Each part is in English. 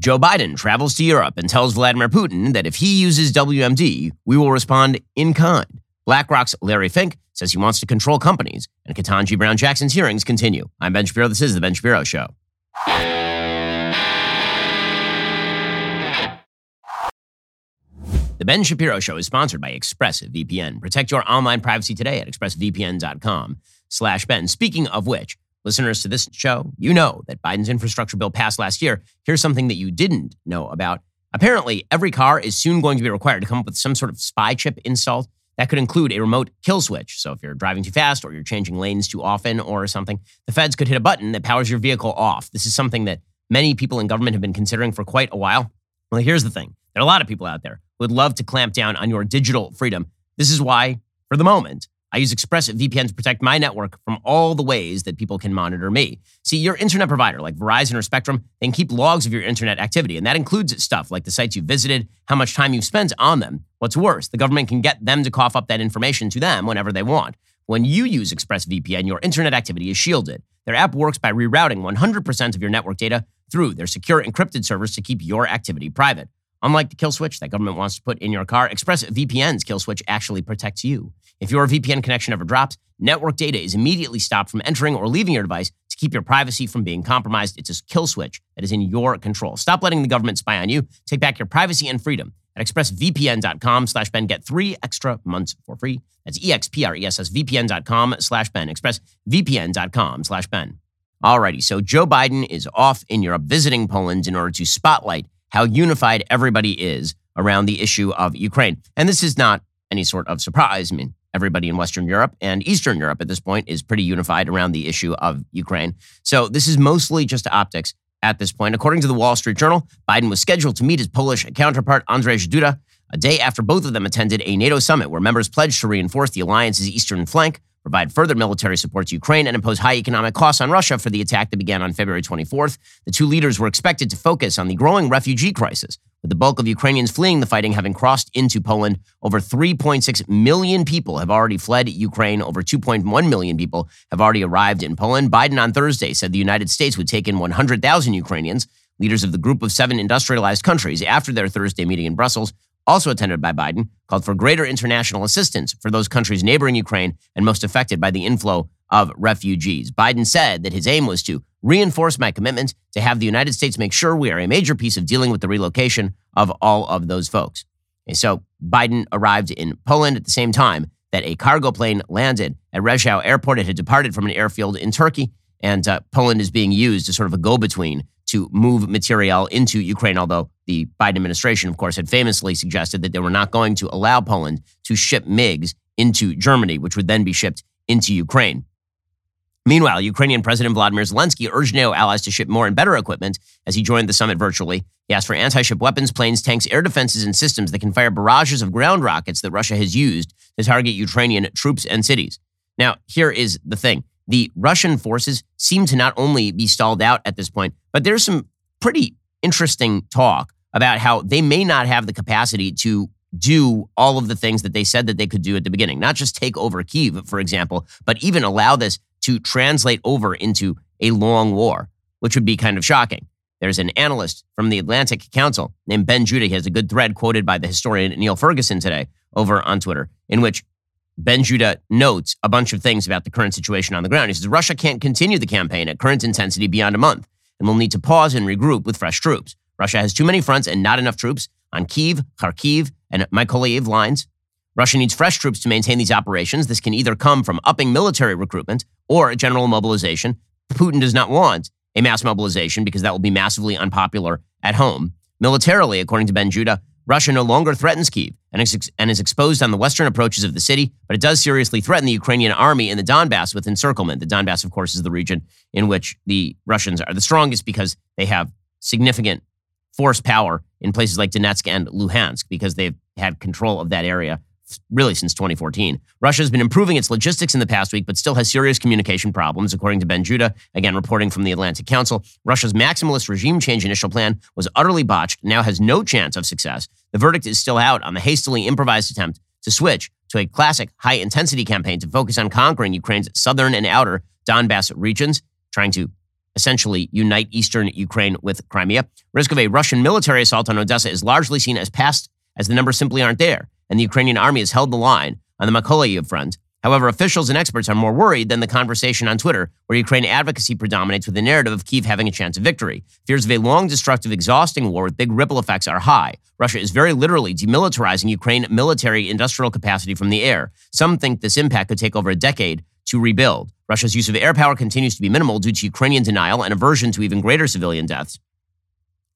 Joe Biden travels to Europe and tells Vladimir Putin that if he uses WMD, we will respond in kind. BlackRock's Larry Fink says he wants to control companies, and Ketanji Brown Jackson's hearings continue. I'm Ben Shapiro. This is The Ben Shapiro Show. The Ben Shapiro Show is sponsored by ExpressVPN. Protect your online privacy today at expressvpn.com slash Ben. Speaking of which, listeners to this show, you know that Biden's infrastructure bill passed last year. Here's something that you didn't know about. Apparently, every car is soon going to be required to come up with some sort of spy chip installed. That could include a remote kill switch. So if you're driving too fast or you're changing lanes too often or something, the feds could hit a button that powers your vehicle off. This is something that many people in government have been considering for quite a while. Well, here's the thing. There are a lot of people out there who would love to clamp down on your digital freedom. This is why, for the moment, I use ExpressVPN to protect my network from all the ways that people can monitor me. See, your internet provider, like Verizon or Spectrum, can keep logs of your internet activity, and that includes stuff like the sites you visited, how much time you've spent on them. What's worse, the government can get them to cough up that information to them whenever they want. When you use ExpressVPN, your internet activity is shielded. Their app works by rerouting 100% of your network data through their secure encrypted servers to keep your activity private. Unlike the kill switch that government wants to put in your car, ExpressVPN's kill switch actually protects you. If your VPN connection ever drops, network data is immediately stopped from entering or leaving your device to keep your privacy from being compromised. It's a kill switch that is in your control. Stop letting the government spy on you. Take back your privacy and freedom at expressvpn.com slash Ben. Get three extra months for free. That's E-X-P-R-E-S-S-V-P-N.com slash Ben. Expressvpn.com slash Ben. Alrighty, so Joe Biden is off in Europe visiting Poland in order to spotlight how unified everybody is around the issue of Ukraine. And this is not any sort of surprise. I mean, everybody in Western Europe and Eastern Europe at this point is pretty unified around the issue of Ukraine. So this is mostly just optics at this point. According to the Wall Street Journal, Biden was scheduled to meet his Polish counterpart, Andrzej Duda, a day after both of them attended a NATO summit where members pledged to reinforce the alliance's eastern flank provide further military support to Ukraine, and impose high economic costs on Russia for the attack that began on February 24th. The two leaders were expected to focus on the growing refugee crisis, with the bulk of Ukrainians fleeing the fighting having crossed into Poland. Over 3.6 million people have already fled Ukraine. Over 2.1 million people have already arrived in Poland. Biden on Thursday said the United States would take in 100,000 Ukrainians. Leaders of the group of seven industrialized countries, after their Thursday meeting in Brussels, also attended by Biden, called for greater international assistance for those countries neighboring Ukraine and most affected by the inflow of refugees. Biden said that his aim was to reinforce my commitment to have the United States make sure we are a major piece of dealing with the relocation of all of those folks. And so Biden arrived in Poland at the same time that a cargo plane landed at Rzeszów Airport. It had departed from an airfield in Turkey, and uh, Poland is being used as sort of a go between to move material into Ukraine, although the Biden administration, of course, had famously suggested that they were not going to allow Poland to ship MiGs into Germany, which would then be shipped into Ukraine. Meanwhile, Ukrainian President Vladimir Zelensky urged NATO allies to ship more and better equipment as he joined the summit virtually. He asked for anti ship weapons, planes, tanks, air defenses, and systems that can fire barrages of ground rockets that Russia has used to target Ukrainian troops and cities. Now, here is the thing the Russian forces seem to not only be stalled out at this point, but there's some pretty interesting talk about how they may not have the capacity to do all of the things that they said that they could do at the beginning, not just take over Kiev, for example, but even allow this to translate over into a long war, which would be kind of shocking. There's an analyst from the Atlantic Council named Ben Judah. He has a good thread quoted by the historian Niall Ferguson today over on Twitter, in which Ben Judah notes a bunch of things about the current situation on the ground. He says Russia can't continue the campaign at current intensity beyond a month and will need to pause and regroup with fresh troops. Russia has too many fronts and not enough troops on Kiev, Kharkiv, and Mykolaiv lines. Russia needs fresh troops to maintain these operations. This can either come from upping military recruitment or a general mobilization. Putin does not want a mass mobilization because that will be massively unpopular at home. Militarily, according to Ben Judah, Russia no longer threatens Kiev and is, and is exposed on the western approaches of the city, but it does seriously threaten the Ukrainian army in the Donbass with encirclement. The Donbass, of course, is the region in which the Russians are the strongest because they have significant force power in places like Donetsk and Luhansk because they've had control of that area really since 2014. Russia has been improving its logistics in the past week, but still has serious communication problems, according to Ben Judah, again, reporting from the Atlantic Council. Russia's maximalist regime change initial plan was utterly botched, now has no chance of success. The verdict is still out on the hastily improvised attempt to switch to a classic high intensity campaign to focus on conquering Ukraine's southern and outer Donbass regions, trying to essentially unite eastern Ukraine with Crimea. Risk of a Russian military assault on Odessa is largely seen as past, as the numbers simply aren't there, and the Ukrainian army has held the line on the Mykolaiv front. However, officials and experts are more worried than the conversation on Twitter, where Ukraine advocacy predominates with the narrative of Kiev having a chance of victory. Fears of a long, destructive, exhausting war with big ripple effects are high. Russia is very literally demilitarizing Ukraine military industrial capacity from the air. Some think this impact could take over a decade to rebuild. Russia's use of air power continues to be minimal due to Ukrainian denial and aversion to even greater civilian deaths.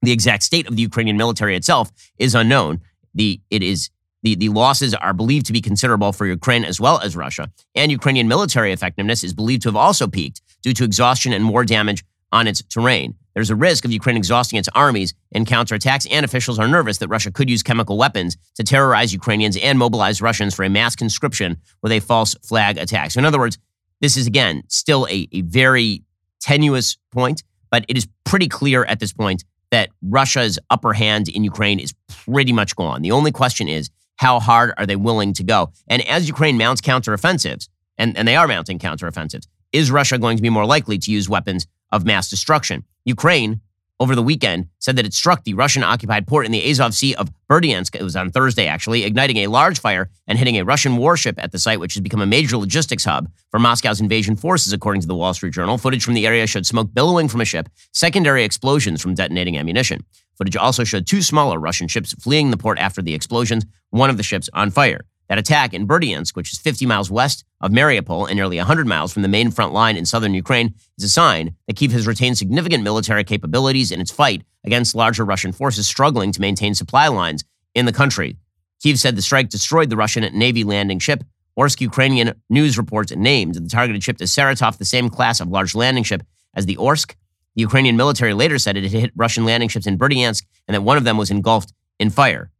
The exact state of the Ukrainian military itself is unknown. The, it is the, the losses are believed to be considerable for Ukraine as well as Russia. And Ukrainian military effectiveness is believed to have also peaked due to exhaustion and more damage on its terrain. There's a risk of Ukraine exhausting its armies in counterattacks, and officials are nervous that Russia could use chemical weapons to terrorize Ukrainians and mobilize Russians for a mass conscription with a false flag attack. So, in other words, this is again still a, a very tenuous point, but it is pretty clear at this point that Russia's upper hand in Ukraine is pretty much gone. The only question is how hard are they willing to go? And as Ukraine mounts counteroffensives, and, and they are mounting counteroffensives, is Russia going to be more likely to use weapons of mass destruction? Ukraine, over the weekend, said that it struck the Russian occupied port in the Azov Sea of Berdyansk. It was on Thursday, actually, igniting a large fire and hitting a Russian warship at the site, which has become a major logistics hub for Moscow's invasion forces, according to the Wall Street Journal. Footage from the area showed smoke billowing from a ship, secondary explosions from detonating ammunition. Footage also showed two smaller Russian ships fleeing the port after the explosions, one of the ships on fire. That attack in Berdyansk, which is 50 miles west of Mariupol and nearly 100 miles from the main front line in southern Ukraine, is a sign that Kiev has retained significant military capabilities in its fight against larger Russian forces struggling to maintain supply lines in the country. Kiev said the strike destroyed the Russian Navy landing ship. Orsk Ukrainian news reports named the targeted ship as Saratov, the same class of large landing ship as the Orsk. The Ukrainian military later said it had hit Russian landing ships in Berdyansk and that one of them was engulfed in fire.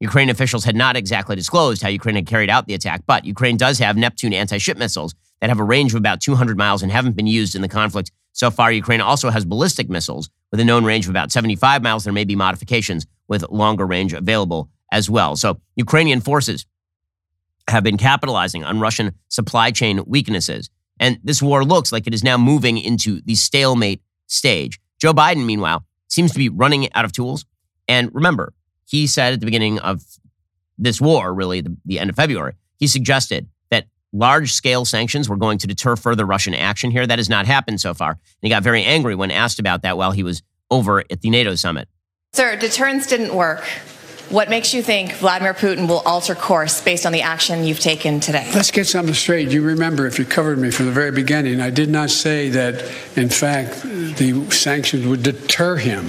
Ukraine officials had not exactly disclosed how Ukraine had carried out the attack, but Ukraine does have Neptune anti ship missiles that have a range of about 200 miles and haven't been used in the conflict so far. Ukraine also has ballistic missiles with a known range of about 75 miles. There may be modifications with longer range available as well. So, Ukrainian forces have been capitalizing on Russian supply chain weaknesses. And this war looks like it is now moving into the stalemate stage. Joe Biden, meanwhile, seems to be running out of tools. And remember, he said at the beginning of this war, really the, the end of February, he suggested that large scale sanctions were going to deter further Russian action here. That has not happened so far. And he got very angry when asked about that while he was over at the NATO summit. Sir, deterrence didn't work. What makes you think Vladimir Putin will alter course based on the action you've taken today? Let's get something straight. You remember, if you covered me from the very beginning, I did not say that, in fact, the sanctions would deter him.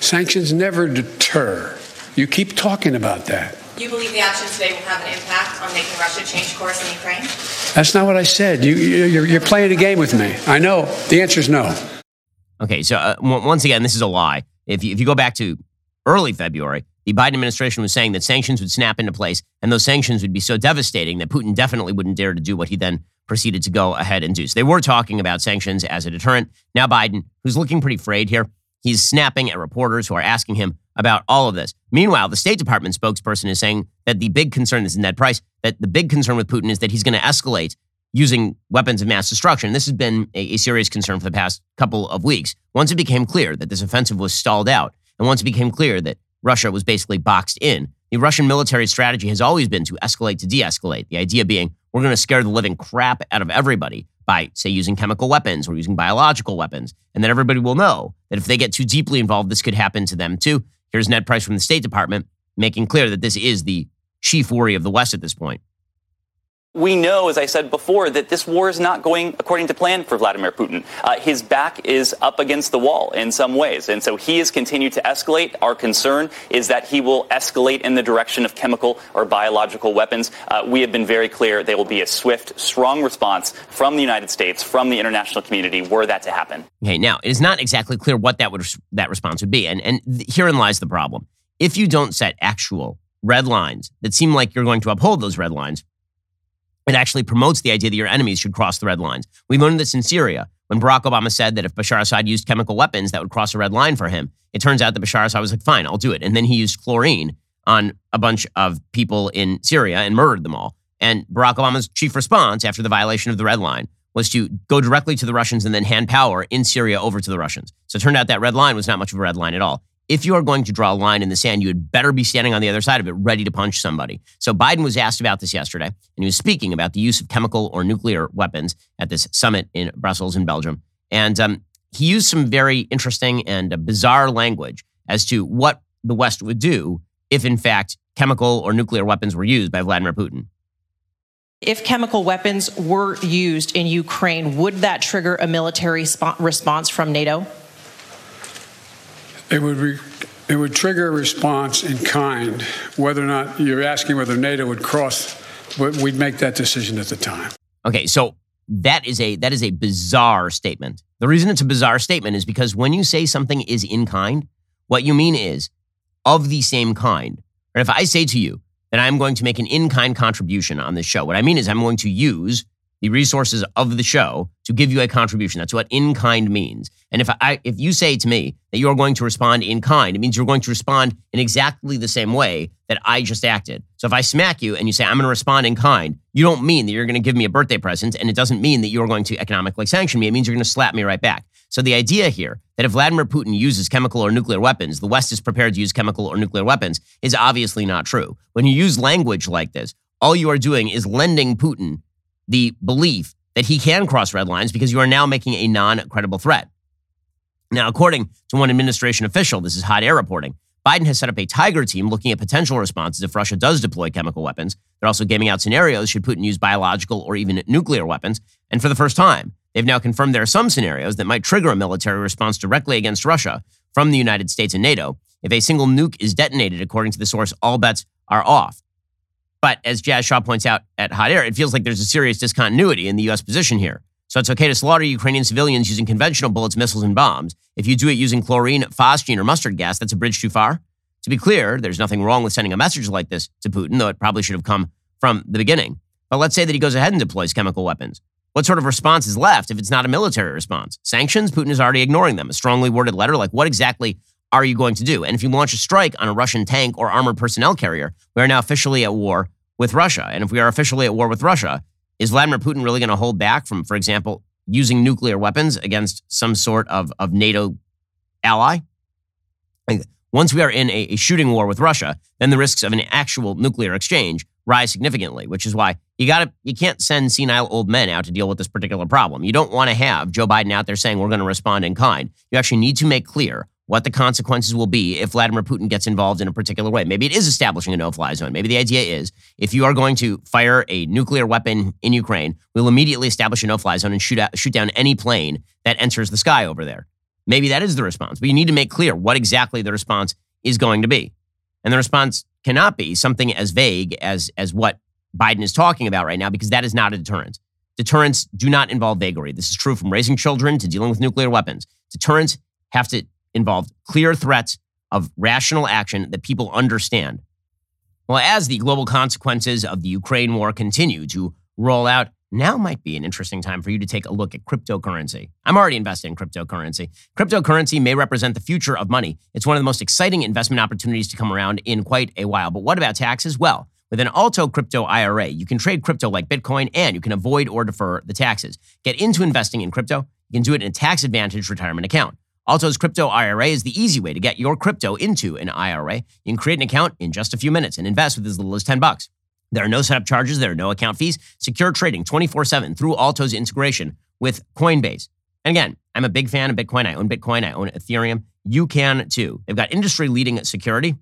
Sanctions never deter. You keep talking about that. You believe the action today will have an impact on making Russia change course in Ukraine? That's not what I said. You, you're, you're playing a game with me. I know. The answer is no. Okay, so uh, once again, this is a lie. If you, if you go back to early February, the Biden administration was saying that sanctions would snap into place, and those sanctions would be so devastating that Putin definitely wouldn't dare to do what he then proceeded to go ahead and do. So they were talking about sanctions as a deterrent. Now Biden, who's looking pretty frayed here, he's snapping at reporters who are asking him about all of this. Meanwhile, the State Department spokesperson is saying that the big concern, is Ned Price, that the big concern with Putin is that he's going to escalate using weapons of mass destruction. This has been a, a, serious concern for the past couple of weeks. Once it became clear that this offensive was stalled out, and once it became clear that Russia was basically boxed in, the Russian military strategy has always been to escalate to de escalate. The idea being we're going to scare the living crap out of everybody by, say, using chemical weapons or using biological weapons. And then everybody will know that if they get too deeply involved, this could happen to them too. Here's Ned Price from the State Department making clear that this is the chief worry of the West at this point we know, as I said before, that this war is not going according to plan for Vladimir Putin. Uh, his back is up against the wall in some ways. And so he has continued to escalate. Our concern is that he will escalate in the direction of chemical or biological weapons. Uh, we have been very clear there will be a swift, strong response from the United States, from the international community, were that to happen. Okay, now, it is not exactly clear what that, would, that response would be. And, and herein lies the problem. If you don't set actual red lines that seem like you're going to uphold those red lines, it actually promotes the idea that your enemies should cross the red lines. We learned this in Syria when Barack Obama said that if Bashar Assad used chemical weapons, that would cross a red line for him. It turns out that Bashar Assad was like, fine, I'll do it. And then he used chlorine on a bunch of people in Syria and murdered them all. And Barack Obama's chief response after the violation of the red line was to go directly to the Russians and then hand power in Syria over to the Russians. So it turned out that red line was not much of a red line at all. If you are going to draw a line in the sand, you had better be standing on the other side of it, ready to punch somebody. So Biden was asked about this yesterday, and he was speaking about the use of chemical or nuclear weapons at this summit in Brussels in Belgium. And um, he used some very interesting and uh, bizarre language as to what the West would do if, in fact, chemical or nuclear weapons were used by Vladimir Putin. If chemical weapons were used in Ukraine, would that trigger a military sp- response from NATO? It would, re- it would trigger a response in kind. Whether or not you're asking whether NATO would cross, we'd make that decision at the time. Okay, so that is a that is a bizarre statement. The reason it's a bizarre statement is because when you say something is in kind, what you mean is of the same kind. And if I say to you, that I'm going to make an in kind contribution on this show. What I mean is, I'm going to use the resources of the show to give you a contribution. That's what in kind means. And if I if you say to me that you're going to respond in kind, it means you're going to respond in exactly the same way that I just acted. So if I smack you and you say I'm going to respond in kind, you don't mean that you're going to give me a birthday present and it doesn't mean that you're going to economically sanction me. It means you're going to slap me right back. So the idea here that if Vladimir Putin uses chemical or nuclear weapons, the West is prepared to use chemical or nuclear weapons is obviously not true. When you use language like this, all you are doing is lending Putin the belief that he can cross red lines because you are now making a non credible threat. Now, according to one administration official, this is hot air reporting, Biden has set up a Tiger team looking at potential responses if Russia does deploy chemical weapons. They're also gaming out scenarios should Putin use biological or even nuclear weapons. And for the first time, they've now confirmed there are some scenarios that might trigger a military response directly against Russia from the United States and NATO. If a single nuke is detonated, according to the source, all bets are off. But as Jazz Shaw points out at Hot Air, it feels like there's a serious discontinuity in the U.S. position here. So it's okay to slaughter Ukrainian civilians using conventional bullets, missiles, and bombs. If you do it using chlorine, phosgene, or mustard gas, that's a bridge too far. To be clear, there's nothing wrong with sending a message like this to Putin, though it probably should have come from the beginning. But let's say that he goes ahead and deploys chemical weapons. What sort of response is left if it's not a military response? Sanctions? Putin is already ignoring them. A strongly worded letter, like what exactly are you going to do? And if you launch a strike on a Russian tank or armored personnel carrier, we are now officially at war with Russia. And if we are officially at war with Russia, is Vladimir Putin really going to hold back from, for example, using nuclear weapons against some sort of, of NATO ally? Once we are in a, a, shooting war with Russia, then the risks of an actual nuclear exchange rise significantly, which is why you got to you can't send senile old men out to deal with this particular problem. You don't want to have Joe Biden out there saying we're going to respond in kind. You actually need to make clear what the consequences will be if Vladimir Putin gets involved in a particular way. Maybe it is establishing a no fly zone. Maybe the idea is if you are going to fire a nuclear weapon in Ukraine, we'll immediately establish a no fly zone and shoot, out, shoot down any plane that enters the sky over there. Maybe that is the response, but you need to make clear what exactly the response is going to be. And the response cannot be something as vague as, as what Biden is talking about right now, because that is not a deterrent. Deterrents do not involve vagary. This is true from raising children to dealing with nuclear weapons. Deterrents have to involve clear threats of rational action that people understand. Well, as the global consequences of the Ukraine war continue to roll out, now might be an interesting time for you to take a look at cryptocurrency. I'm already invested in cryptocurrency. Cryptocurrency may represent the future of money. It's one of the most exciting investment opportunities to come around in quite a while. But what about taxes? Well, with an Alto Crypto IRA, you can trade crypto like Bitcoin and you can avoid or defer the taxes. Get into investing in crypto. You can do it in a tax advantage retirement account. Alto's crypto IRA is the easy way to get your crypto into an IRA. You can create an account in just a few minutes and invest with as little as 10 bucks. There are no setup charges, there are no account fees. Secure trading 24/7 through Alto's integration with Coinbase. And again, I'm a big fan of Bitcoin. I own Bitcoin, I own Ethereum. You can too. They've got industry-leading security.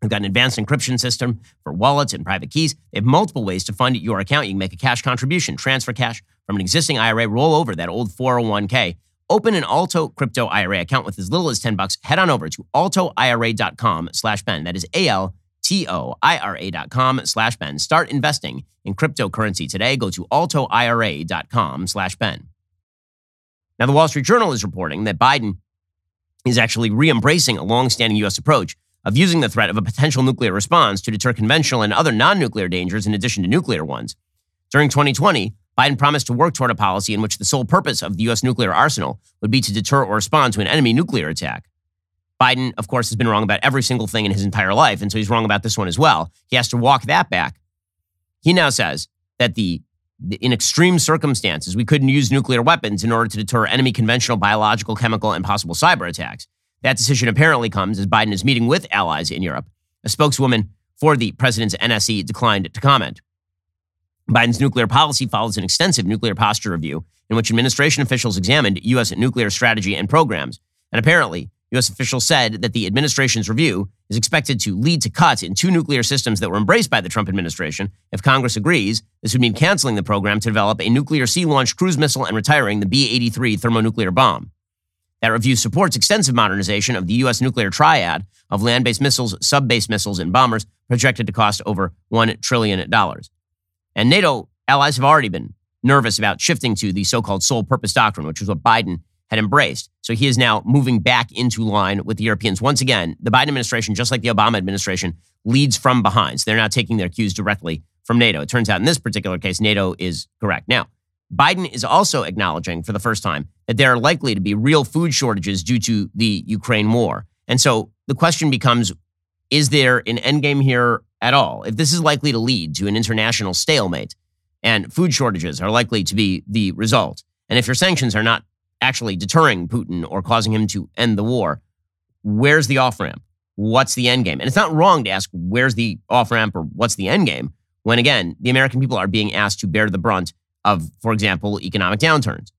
They've got an advanced encryption system for wallets and private keys. They have multiple ways to fund your account. You can make a cash contribution, transfer cash from an existing IRA, roll over that old 401k Open an Alto crypto IRA account with as little as 10 bucks. Head on over to altoira.com slash Ben. That is A-L-T-O-I-R-A dot com slash Ben. Start investing in cryptocurrency today. Go to altoira.com slash Ben. Now, the Wall Street Journal is reporting that Biden is actually re-embracing a long-standing U.S. approach of using the threat of a potential nuclear response to deter conventional and other non-nuclear dangers in addition to nuclear ones. During 2020, Biden promised to work toward a policy in which the sole purpose of the U.S. nuclear arsenal would be to deter or respond to an enemy nuclear attack. Biden, of course, has been wrong about every single thing in his entire life, and so he's wrong about this one as well. He has to walk that back. He now says that the in extreme circumstances, we couldn't use nuclear weapons in order to deter enemy conventional, biological, chemical, and possible cyber attacks. That decision apparently comes as Biden is meeting with allies in Europe. A spokeswoman for the president's NSC declined to comment. Biden's nuclear policy follows an extensive nuclear posture review in which administration officials examined U.S. nuclear strategy and programs. And apparently, U.S. officials said that the administration's review is expected to lead to cuts in two nuclear systems that were embraced by the Trump administration. If Congress agrees, this would mean canceling the program to develop a nuclear sea launched cruise missile and retiring the B 83 thermonuclear bomb. That review supports extensive modernization of the U.S. nuclear triad of land based missiles, sub based missiles, and bombers, projected to cost over $1 trillion. And NATO allies have already been nervous about shifting to the so called sole purpose doctrine, which is what Biden had embraced. So he is now moving back into line with the Europeans. Once again, the Biden administration, just like the Obama administration, leads from behind. So they're now taking their cues directly from NATO. It turns out in this particular case, NATO is correct. Now, Biden is also acknowledging for the first time that there are likely to be real food shortages due to the Ukraine war. And so the question becomes is there an endgame here at all? If this is likely to lead to an international stalemate and food shortages are likely to be the result, and if your sanctions are not actually deterring Putin or causing him to end the war, where's the off ramp? What's the end game? And it's not wrong to ask where's the off ramp or what's the end game when, again, the American people are being asked to bear the brunt of, for example, economic downturns.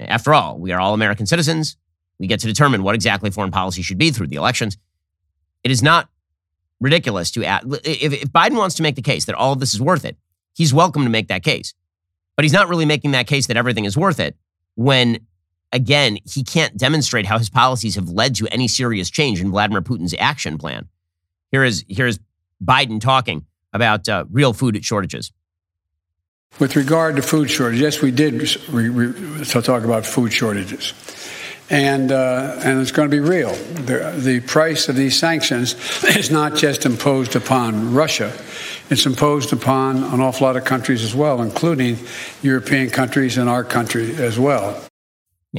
After all, we are all American citizens. We get to determine what exactly foreign policy should be through the elections. It is not ridiculous to add. If, if Biden wants to make the case that all of this is worth it, he's welcome to make that case. But he's not really making that case that everything is worth it when again, he can't demonstrate how his policies have led to any serious change in Vladimir Putin's action plan. Here is, here is Biden talking about uh, real food shortages. With regard to food shortages, yes, we did re- re- talk about food shortages. And, uh, and it's going to be real. The, the price of these sanctions is not just imposed upon Russia, it's imposed upon an awful lot of countries as well, including European countries and our country as well.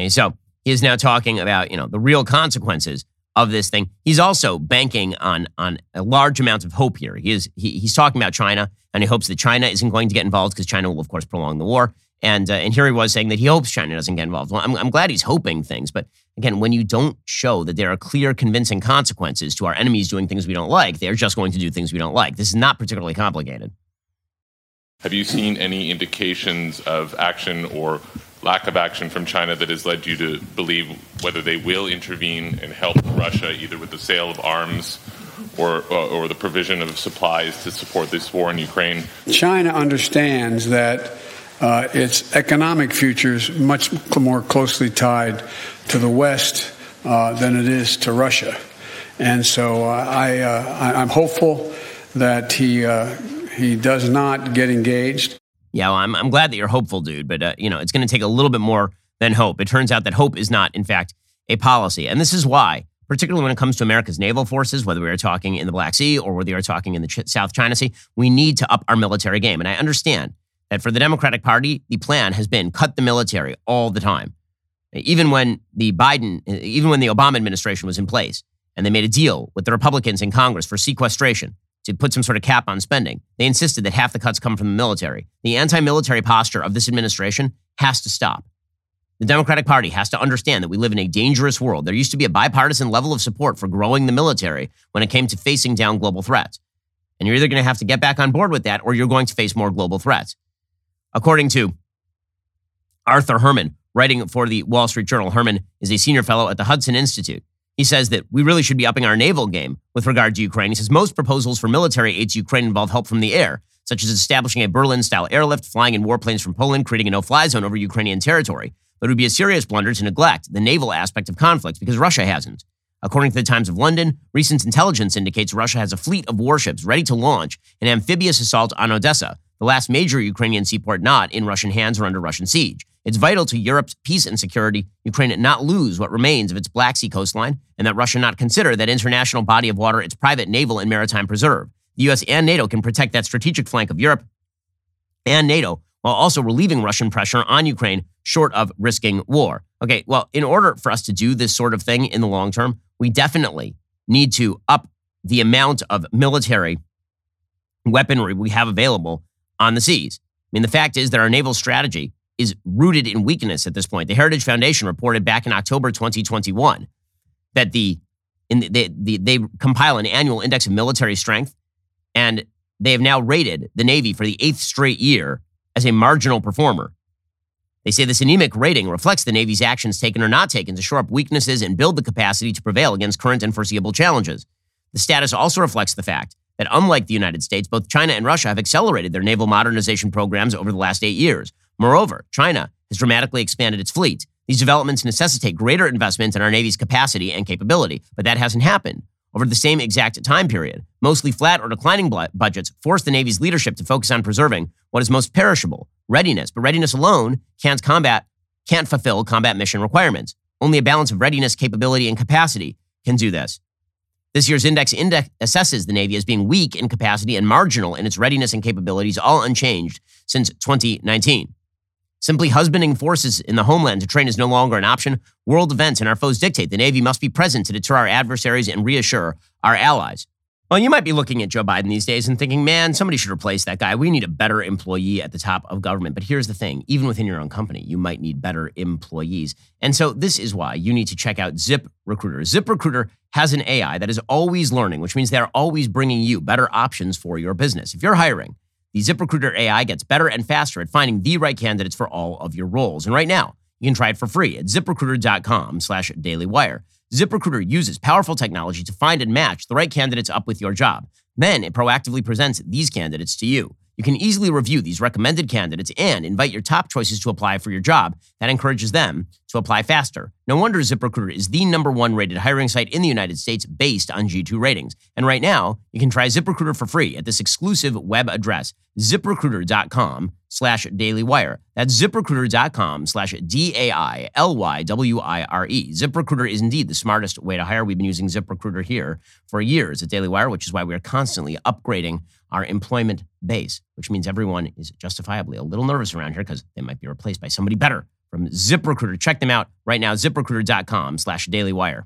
So he is now talking about, you know, the real consequences of this thing. He's also banking on on a large amount of hope here. He is he, he's talking about China, and he hopes that China isn't going to get involved because China will, of course, prolong the war. And uh, and here he was saying that he hopes China doesn't get involved. Well, I'm, I'm glad he's hoping things, but again, when you don't show that there are clear, convincing consequences to our enemies doing things we don't like, they're just going to do things we don't like. This is not particularly complicated. Have you seen any indications of action or lack of action from China that has led you to believe whether they will intervene and help Russia either with the sale of arms or, uh, or the provision of supplies to support this war in Ukraine? China understands that uh, its economic future is much more closely tied to the West uh, than it is to Russia. And so uh, I, uh, I'm hopeful that he, uh, he does not get engaged. Yeah, well, I'm, I'm glad that you're hopeful, dude, but uh, you know, it's going to take a little bit more than hope. It turns out that hope is not, in fact, a policy. And this is why, particularly when it comes to America's naval forces, whether we are talking in the Black Sea or whether we are talking in the Ch- South China Sea, we need to up our military game. And I understand that for the Democratic Party, the plan has been cut the military all the time. Even when the Biden, even when the Obama administration was in place and they made a deal with the Republicans in Congress for sequestration, to put some sort of cap on spending. They insisted that half the cuts come from the military. The anti military posture of this administration has to stop. The Democratic Party has to understand that we live in a dangerous world. There used to be a bipartisan level of support for growing the military when it came to facing down global threats. And you're either going to have to get back on board with that or you're going to face more global threats. According to Arthur Herman, writing for the Wall Street Journal, Herman is a senior fellow at the Hudson Institute. He says that we really should be upping our naval game with regard to Ukraine. He says most proposals for military aid to Ukraine involve help from the air, such as establishing a Berlin style airlift, flying in warplanes from Poland, creating a no fly zone over Ukrainian territory. But it would be a serious blunder to neglect the naval aspect of conflict because Russia hasn't. According to the Times of London, recent intelligence indicates Russia has a fleet of warships ready to launch an amphibious assault on Odessa, the last major Ukrainian seaport not in Russian hands or under Russian siege. It's vital to Europe's peace and security Ukraine not lose what remains of its Black Sea coastline and that Russia not consider that international body of water its private naval and maritime preserve. The U.S. and NATO can protect that strategic flank of Europe and NATO while also relieving Russian pressure on Ukraine short of risking war. Okay, well, in order for us to do this sort of thing in the long term, we definitely need to up the amount of military weaponry we have available on the seas. I mean, the fact is that our naval strategy is rooted in weakness at this point. The Heritage Foundation reported back in October 2021 that the the, they, the, they compile an annual index of military strength, and they have now rated the Navy for the eighth straight year as a marginal performer. They say this anemic rating reflects the Navy's actions taken or not taken to shore up weaknesses and build the capacity to prevail against current and foreseeable challenges. The status also reflects the fact that, unlike the United States, both China and Russia have accelerated their naval modernization programs over the last eight years. Moreover, China has dramatically expanded its fleet. These developments necessitate greater investment in our Navy's capacity and capability, but that hasn't happened. Over the same exact time period, mostly flat or declining budgets force the Navy's leadership to focus on preserving what is most perishable, readiness. But readiness alone can't combat, can't fulfill combat mission requirements. Only a balance of readiness, capability, and capacity can do this. This year's index, index assesses the Navy as being weak in capacity and marginal in its readiness and capabilities, all unchanged since 2019. Simply husbanding forces in the homeland to train is no longer an option. World events and our foes dictate the Navy must be present to deter our adversaries and reassure our allies. Well, you might be looking at Joe Biden these days and thinking, man, somebody should replace that guy. We need a better employee at the top of government. But here's the thing even within your own company, you might need better employees. And so this is why you need to check out Zip Recruiter. Zip Recruiter has an AI that is always learning, which means they're always bringing you better options for your business. If you're hiring, the ZipRecruiter AI gets better and faster at finding the right candidates for all of your roles. And right now, you can try it for free at ziprecruiter.com slash dailywire. ZipRecruiter uses powerful technology to find and match the right candidates up with your job. Then it proactively presents these candidates to you. You can easily review these recommended candidates and invite your top choices to apply for your job. That encourages them to apply faster. No wonder ZipRecruiter is the number one rated hiring site in the United States based on G2 ratings. And right now, you can try ZipRecruiter for free at this exclusive web address, ziprecruiter.com slash dailywire. That's ziprecruiter.com slash D-A-I-L-Y-W-I-R-E. ZipRecruiter is indeed the smartest way to hire. We've been using ZipRecruiter here for years at Daily Wire, which is why we're constantly upgrading our employment base, which means everyone is justifiably a little nervous around here because they might be replaced by somebody better from ZipRecruiter. Check them out right now, ziprecruiter.com slash dailywire.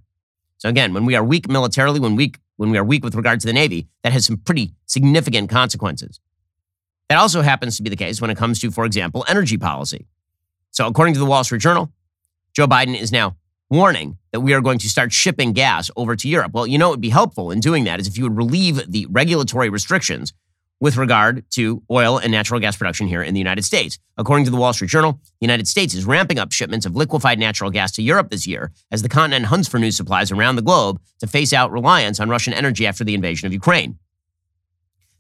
So again, when we are weak militarily, when weak, when we are weak with regard to the Navy, that has some pretty significant consequences. That also happens to be the case when it comes to, for example, energy policy. So according to the Wall Street Journal, Joe Biden is now warning that we are going to start shipping gas over to Europe. Well, you know, it would be helpful in doing that is if you would relieve the regulatory restrictions with regard to oil and natural gas production here in the United States. According to the Wall Street Journal, the United States is ramping up shipments of liquefied natural gas to Europe this year as the continent hunts for new supplies around the globe to face out reliance on Russian energy after the invasion of Ukraine.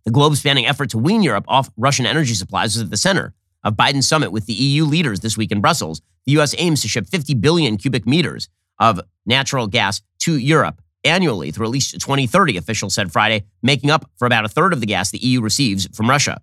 The globe spanning effort to wean Europe off Russian energy supplies is at the center of Biden's summit with the EU leaders this week in Brussels. The U.S. aims to ship 50 billion cubic meters of natural gas to Europe annually through at least 2030, officials said Friday, making up for about a third of the gas the EU receives from Russia.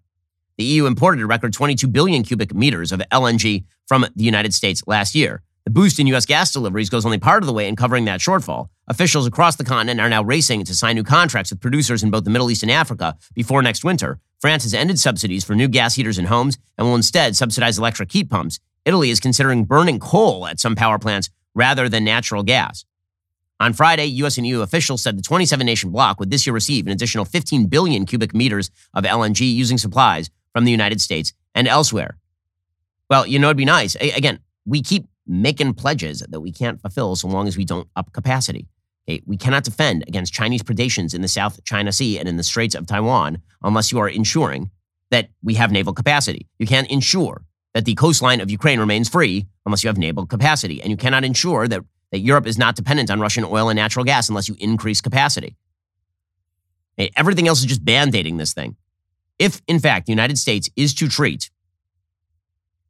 The EU imported a record 22 billion cubic meters of LNG from the United States last year. The boost in U.S. gas deliveries goes only part of the way in covering that shortfall. Officials across the continent are now racing to sign new contracts with producers in both the Middle East and Africa before next winter. France has ended subsidies for new gas heaters in homes and will instead subsidize electric heat pumps. Italy is considering burning coal at some power plants rather than natural gas. On Friday, U.S. and EU officials said the 27 nation bloc would this year receive an additional 15 billion cubic meters of LNG using supplies from the United States and elsewhere. Well, you know, it'd be nice. Again, we keep making pledges that we can't fulfill so long as we don't up capacity. We cannot defend against Chinese predations in the South China Sea and in the Straits of Taiwan unless you are ensuring that we have naval capacity. You can't ensure that the coastline of Ukraine remains free unless you have naval capacity. And you cannot ensure that that Europe is not dependent on Russian oil and natural gas unless you increase capacity. Everything else is just band aiding this thing. If, in fact, the United States is to treat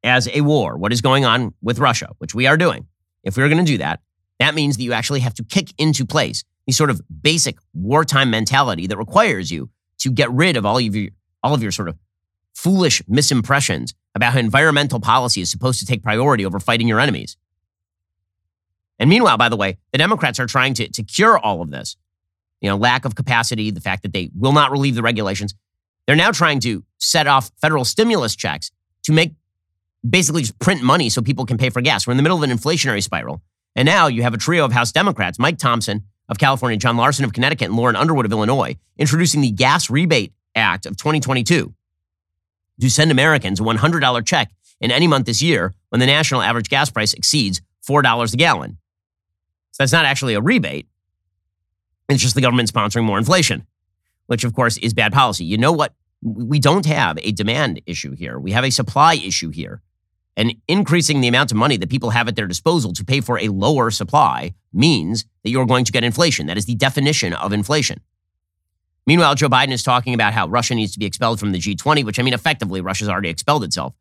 as a war what is going on with Russia, which we are doing, if we're going to do that, that means that you actually have to kick into place the sort of basic wartime mentality that requires you to get rid of all of your, all of your sort of foolish misimpressions about how environmental policy is supposed to take priority over fighting your enemies. And meanwhile, by the way, the Democrats are trying to, to cure all of this. You know, lack of capacity, the fact that they will not relieve the regulations. They're now trying to set off federal stimulus checks to make basically just print money so people can pay for gas. We're in the middle of an inflationary spiral. And now you have a trio of House Democrats, Mike Thompson of California, John Larson of Connecticut, and Lauren Underwood of Illinois, introducing the Gas Rebate Act of 2022. to send Americans a $100 check in any month this year when the national average gas price exceeds $4 a gallon. That's not actually a rebate. It's just the government sponsoring more inflation, which of course is bad policy. You know what? We don't have a demand issue here. We have a supply issue here. And increasing the amount of money that people have at their disposal to pay for a lower supply means that you're going to get inflation. That is the definition of inflation. Meanwhile, Joe Biden is talking about how Russia needs to be expelled from the G20, which I mean, effectively, Russia's already expelled itself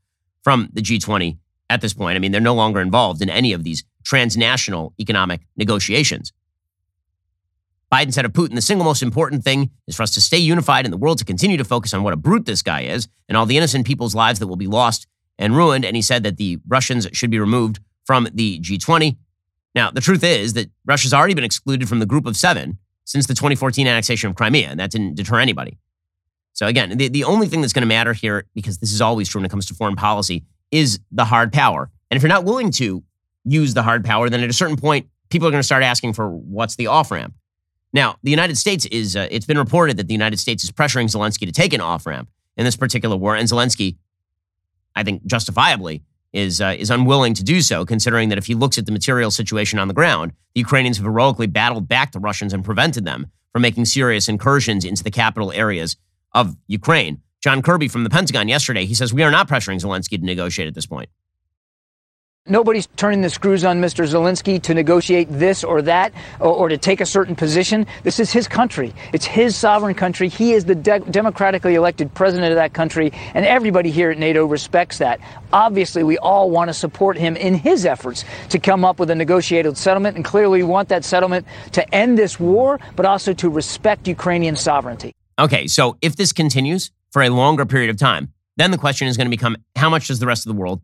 from the G20 at this point. I mean, they're no longer involved in any of these transnational economic negotiations. Biden said of Putin, the single most important thing is for us to stay unified in the world to continue to focus on what a brute this guy is and all the innocent people's lives that will be lost and ruined. And he said that the Russians should be removed from the G20. Now, the truth is that Russia's already been excluded from the group of seven since the 2014 annexation of Crimea, and that didn't deter anybody. So, again, the, the only thing that's going to matter here, because this is always true when it comes to foreign policy, is the hard power. And if you're not willing to use the hard power, then at a certain point, people are going to start asking for what's the off ramp. Now, the United States is, uh, it's been reported that the United States is pressuring Zelensky to take an off ramp in this particular war. And Zelensky, I think justifiably, is, uh, is unwilling to do so, considering that if he looks at the material situation on the ground, the Ukrainians have heroically battled back the Russians and prevented them from making serious incursions into the capital areas of Ukraine. John Kirby from the Pentagon yesterday, he says, We are not pressuring Zelensky to negotiate at this point. Nobody's turning the screws on Mr. Zelensky to negotiate this or that or, or, to take a certain position. This is his country. It's his sovereign country. He is the de- democratically elected president of that country, and everybody here at NATO respects that. Obviously, we all want to support him in his efforts to come up with a negotiated settlement, and clearly we want that settlement to end this war, but also to respect Ukrainian sovereignty. Okay, so if this continues for a longer period of time, then the question is going to become how much does the rest of the world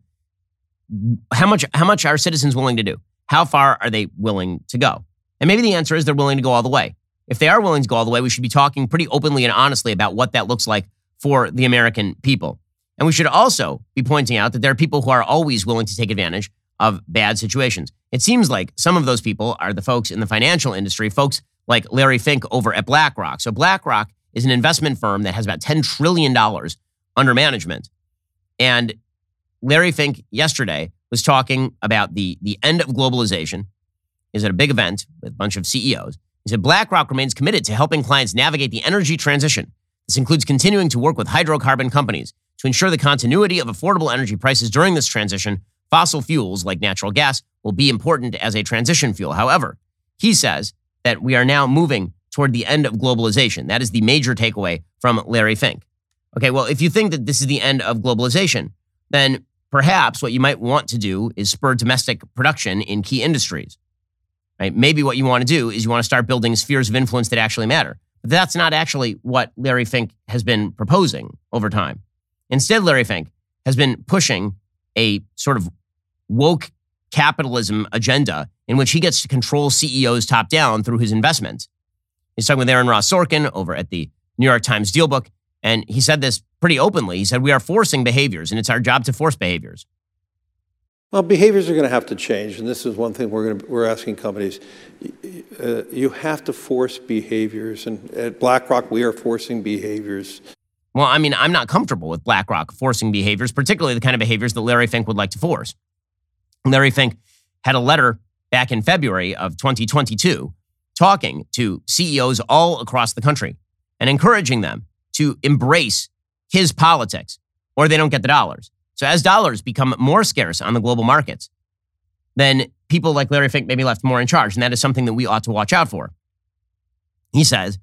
how much how much are citizens willing to do? How far are they willing to go? And maybe the answer is they're willing to go all the way. If they are willing to go all the way, we should be talking pretty openly and honestly about what that looks like for the American people. And we should also be pointing out that there are people who are always willing to take advantage of bad situations. It seems like some of those people are the folks in the financial industry, folks like Larry Fink over at BlackRock. So BlackRock is an investment firm that has about $10 trillion under management. And Larry Fink yesterday was talking about the, the end of globalization. He's at a big event with a bunch of CEOs. He said BlackRock remains committed to helping clients navigate the energy transition. This includes continuing to work with hydrocarbon companies to ensure the continuity of affordable energy prices during this transition. Fossil fuels like natural gas will be important as a transition fuel. However, he says that we are now moving toward the end of globalization. That is the major takeaway from Larry Fink. Okay, well, if you think that this is the end of globalization, then Perhaps what you might want to do is spur domestic production in key industries. Right? Maybe what you want to do is you want to start building spheres of influence that actually matter. But that's not actually what Larry Fink has been proposing over time. Instead, Larry Fink has been pushing a sort of woke capitalism agenda in which he gets to control CEOs top down through his investments. He's talking with Aaron Ross Sorkin over at the New York Times Dealbook. And he said this pretty openly. He said, We are forcing behaviors, and it's our job to force behaviors. Well, behaviors are going to have to change, and this is one thing we're, going to, we're asking companies. Uh, you have to force behaviors, and at BlackRock, we are forcing behaviors. Well, I mean, I'm not comfortable with BlackRock forcing behaviors, particularly the kind of behaviors that Larry Fink would like to force. Larry Fink had a letter back in February of 2022 talking to CEOs all across the country and encouraging them to embrace his politics or they don't get the dollars. So as dollars become more scarce on the global markets, then people like Larry Fink may be left more in charge. And that is something that we ought to watch out for. He says,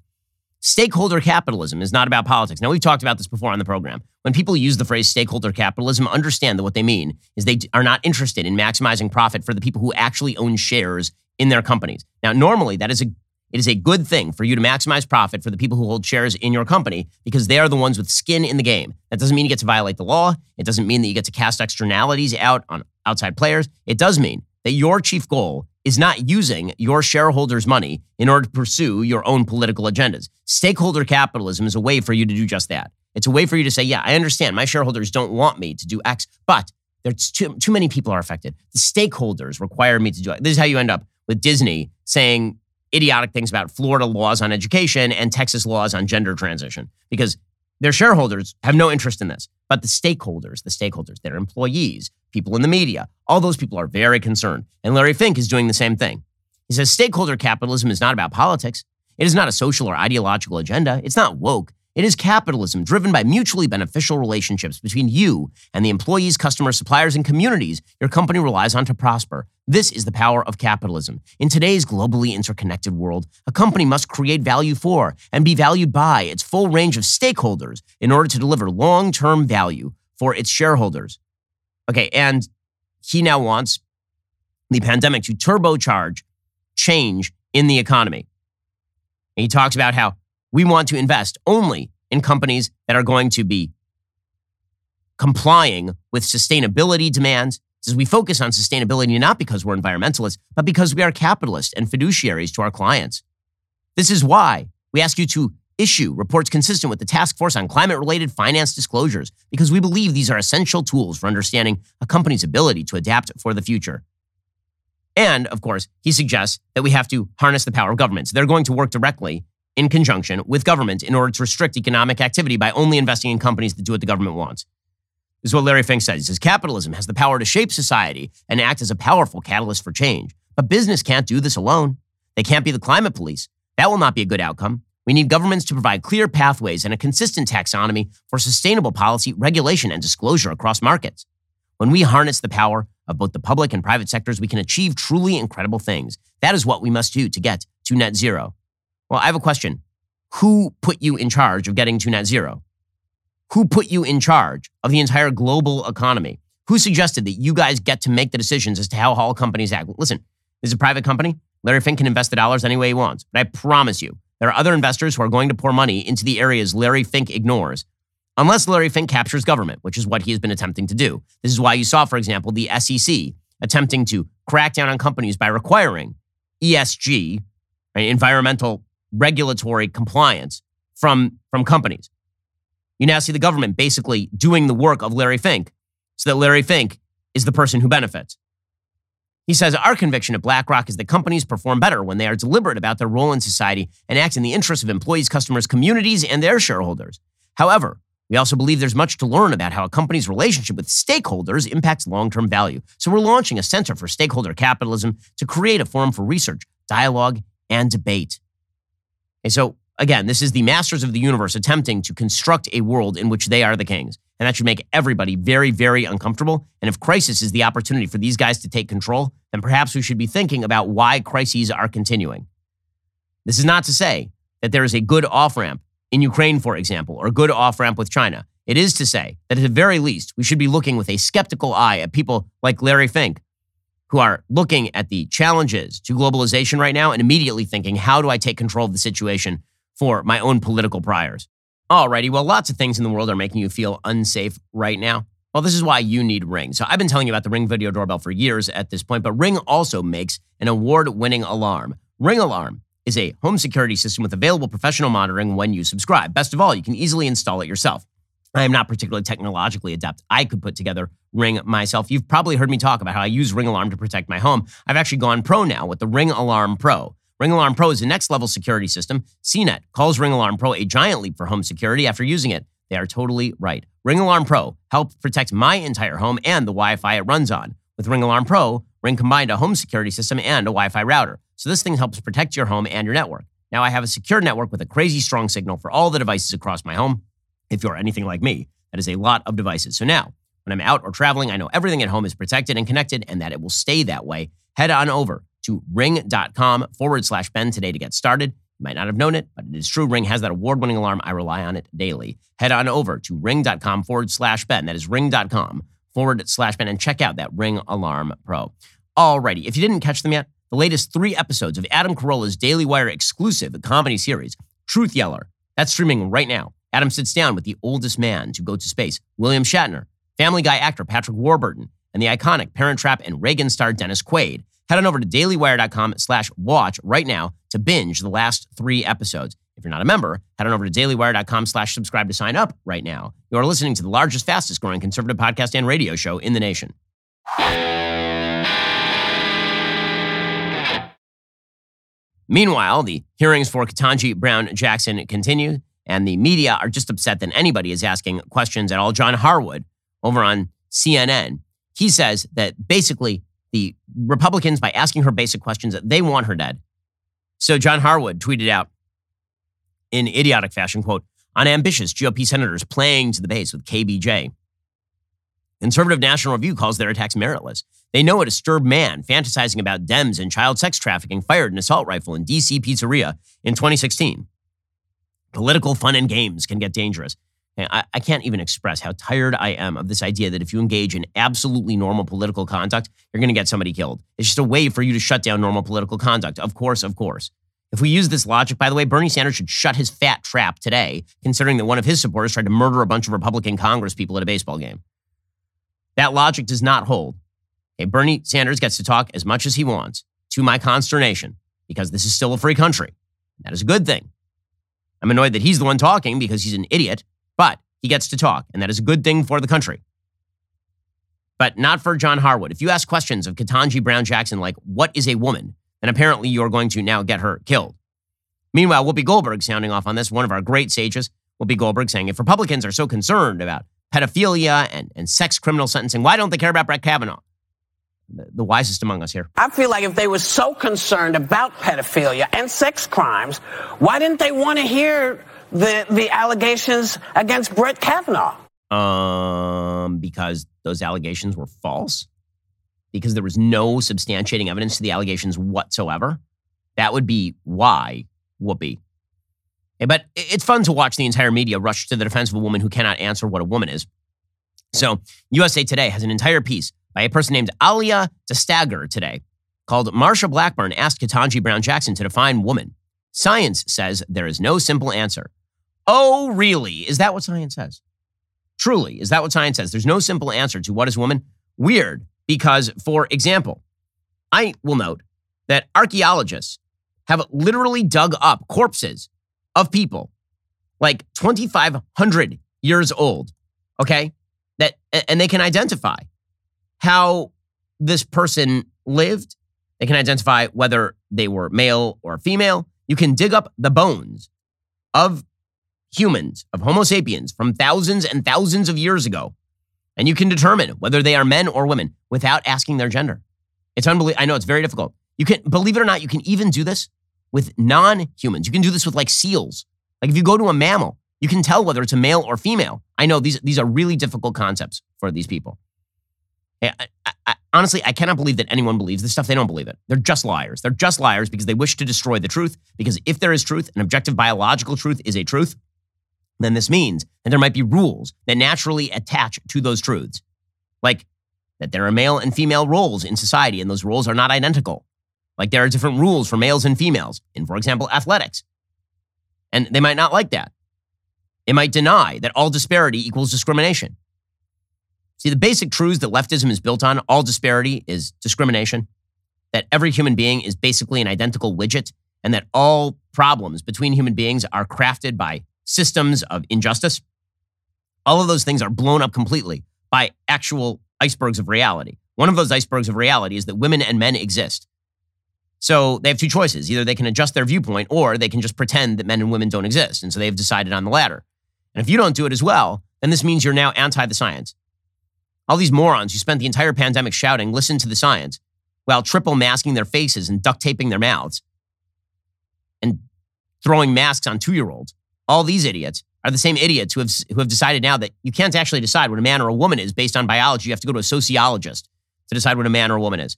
stakeholder capitalism is not about politics. Now, we've talked about this before on the program. When people use the phrase stakeholder capitalism, understand that what they mean is they are not interested in maximizing profit for the people who actually own shares in their companies. Now, normally that is a it is a good thing for you to maximize profit for the people who hold shares in your company because they are the ones with skin in the game. That doesn't mean you get to violate the law. It doesn't mean that you get to cast externalities out on outside players. It does mean that your chief goal is not using your shareholders' money in order to pursue your own political agendas. Stakeholder capitalism is a way for you to do just that. It's a way for you to say, yeah, I understand my shareholders don't want me to do X, but there's too, too many people are affected. The stakeholders require me to do it. This is how you end up with Disney saying, idiotic things about Florida laws on education and Texas laws on gender transition because Their shareholders have no interest in this, but the stakeholders, the stakeholders, their employees, people in the media, all those people are very concerned. And Larry Fink is doing the same thing. He says stakeholder capitalism is not about politics. It is not a social or ideological agenda. It's not woke. It is capitalism driven by mutually beneficial relationships between you and the employees, customers, suppliers, and communities your company relies on to prosper. This is the power of capitalism. In today's globally interconnected world, a company must create value for and be valued by its full range of stakeholders in order to deliver long term value for its shareholders. Okay, and he now wants the pandemic to turbocharge change in the economy. And he talks about how we want to invest only in companies that are going to be complying with sustainability demands. Says we focus on sustainability not because we're environmentalists, but because we are capitalists and fiduciaries to our clients. This is why we ask you to issue reports consistent with the Task Force on Climate Related Finance Disclosures, because we believe these are essential tools for understanding a company's ability to adapt for the future. And of course, he suggests that we have to harness the power of governments. They're going to work directly in conjunction with government in order to restrict economic activity by only investing in companies that do what the government wants. This is what Larry Fink says. He says capitalism has the power to shape society and act as a powerful catalyst for change. But business can't do this alone. They can't be the climate police. That will not be a good outcome. We need governments to provide clear pathways and a consistent taxonomy for sustainable policy, regulation, and disclosure across markets. When we harness the power of both the public and private sectors, we can achieve truly incredible things. That is what we must do to get to net zero. Well, I have a question. Who put you in charge of getting to net zero? Who put you in charge of the entire global economy? Who suggested that you guys get to make the decisions as to how all companies act? Listen, this is a private company. Larry Fink can invest the dollars any way he wants. But I promise you, there are other investors who are going to pour money into the areas Larry Fink ignores, unless Larry Fink captures government, which is what he has been attempting to do. This is why you saw, for example, the SEC attempting to crack down on companies by requiring ESG, right, environmental regulatory compliance from, from companies. You now see the government basically doing the work of Larry Fink so that Larry Fink is the person who benefits. He says, Our conviction at BlackRock is that companies perform better when they are deliberate about their role in society and act in the interests of employees, customers, communities, and their shareholders. However, we also believe there's much to learn about how a company's relationship with stakeholders impacts long term value. So we're launching a Center for Stakeholder Capitalism to create a forum for research, dialogue, and debate. And so, again, this is the masters of the universe attempting to construct a world in which they are the kings. And that should make everybody very, very uncomfortable. And if crisis is the opportunity for these guys to take control, then perhaps we should be thinking about why crises are continuing. This is not to say that there is a good off ramp in Ukraine, for example, or a good off ramp with China. It is to say that at the very least, we should be looking with a skeptical eye at people like Larry Fink, who are looking at the challenges to globalization right now and immediately thinking, how do I take control of the situation for my own political priors? Alrighty, well, lots of things in the world are making you feel unsafe right now. Well, this is why you need Ring. So I've been telling you about the Ring video doorbell for years at this point, but Ring also makes an award winning alarm. Ring Alarm is a home security system with available professional monitoring when you subscribe. Best of all, you can easily install it yourself. I am not particularly technologically adept. I could put together Ring myself. You've probably heard me talk about how I use Ring Alarm to protect my home. I've actually gone pro now with the Ring Alarm Pro. Ring Alarm Pro is a next level security system. CNET calls Ring Alarm Pro a giant leap for home security after using it. They are totally right. Ring Alarm Pro helps protect my entire home and the Wi Fi it runs on. With Ring Alarm Pro, Ring combined a home security system and a Wi Fi router. So this thing helps protect your home and your network. Now I have a secure network with a crazy strong signal for all the devices across my home. If you're anything like me, that is a lot of devices. So now, when I'm out or traveling, I know everything at home is protected and connected and that it will stay that way. Head on over to ring.com forward slash Ben today to get started. You might not have known it, but it is true. Ring has that award winning alarm. I rely on it daily. Head on over to ring.com forward slash Ben. That is ring.com forward slash Ben and check out that Ring Alarm Pro. Alrighty, if you didn't catch them yet, the latest three episodes of Adam Carolla's Daily Wire exclusive comedy series, Truth Yeller, that's streaming right now. Adam sits down with the oldest man to go to space, William Shatner, Family Guy actor Patrick Warburton, and the iconic Parent Trap and Reagan star Dennis Quaid. Head on over to dailywire.com slash watch right now to binge the last three episodes. If you're not a member, head on over to dailywire.com slash subscribe to sign up right now. You are listening to the largest, fastest growing conservative podcast and radio show in the nation. Meanwhile, the hearings for Ketanji Brown Jackson continue. And the media are just upset that anybody is asking questions at all. John Harwood over on CNN, he says that basically the Republicans, by asking her basic questions, that they want her dead. So John Harwood tweeted out in idiotic fashion, quote, unambitious GOP senators playing to the base with KBJ. Conservative National Review calls their attacks meritless. They know a disturbed man fantasizing about Dems and child sex trafficking fired an assault rifle in DC pizzeria in 2016. Political fun and games can get dangerous. I, I, can't even express how tired I am of this idea that if you engage in absolutely normal political conduct, you're going to get somebody killed. It's just a way for you to shut down normal political conduct. Of course, of course. If we use this logic, by the way, Bernie Sanders should shut his fat trap today, considering that one of his supporters tried to murder a bunch of Republican Congress people at a baseball game. That logic does not hold. Okay, Bernie Sanders gets to talk as much as he wants, to my consternation, because this is still a free country. That is a good thing. I'm annoyed that he's the one talking because he's an idiot, but he gets to talk, and that is a good thing for the country. But not for John Harwood. If you ask questions of Ketanji Brown Jackson, like, what is a woman? then apparently you're going to now get her killed. Meanwhile, Whoopi Goldberg sounding off on this, one of our great sages, Whoopi Goldberg saying, if Republicans are so concerned about pedophilia and, and sex criminal sentencing, why don't they care about Brett Kavanaugh? The, wisest among us here. I feel like if they were so concerned about pedophilia and sex crimes, why didn't they want to hear the, the allegations against Brett Kavanaugh? Um, because those allegations were false because there was no substantiating evidence to the allegations whatsoever, that would be why Whoopi. But it's fun to watch the entire media rush to the defense of a woman who cannot answer what a woman is. So, USA Today has an entire piece by a person named Alia Dastagir today called Marsha Blackburn asked Ketanji Brown Jackson to define woman. Science says there is no simple answer. Oh, really? Is that what science says? Truly, is that what science says? There's no simple answer to what is woman? Weird. Because, for example, I will note that archaeologists have literally dug up corpses of people like 2,500 years old, okay? That, and they can identify how this person lived. They can identify whether they were male or female. You can dig up the bones of humans, of Homo sapiens from thousands and thousands of years ago and you can determine whether they are men or women without asking their gender. It's unbelievable. I know it's very difficult. You can, believe it or not, you can even do this with non humans. You can do this with like seals. Like if you go to a mammal, you can tell whether it's a male or female. I know these, these are really difficult concepts for these people. Eh, I, I, I, honestly, I cannot believe that anyone believes this stuff. They don't believe it. They're just liars. They're just liars because they wish to destroy the truth. Because if there is truth, an objective biological truth is a truth, then this means that there might be rules that naturally attach to those truths. Like that there are male and female roles in society, and those roles are not identical. Like there are different rules for males and females in, for example, athletics. And they might not like that. They might deny that all disparity equals discrimination. See, the basic truths that leftism is built on all disparity is discrimination, that every human being is basically an identical widget, and that all problems between human beings are crafted by systems of injustice. All of those things are blown up completely by actual icebergs of reality. One of those icebergs of reality is that women and men exist. So they have two choices. Either they can adjust their viewpoint or they can just pretend that men and women don't exist. And so they've decided on the latter. And if you don't do it as well, then this means you're now anti the science. All these morons who spent the entire pandemic shouting, listen to the science, while triple masking their faces and duct taping their mouths and throwing masks on two year olds all these idiots are the same idiots who have, who have decided now that you can't actually decide what a man or a woman is based on biology. You have to go to a sociologist to decide what a man or a woman is.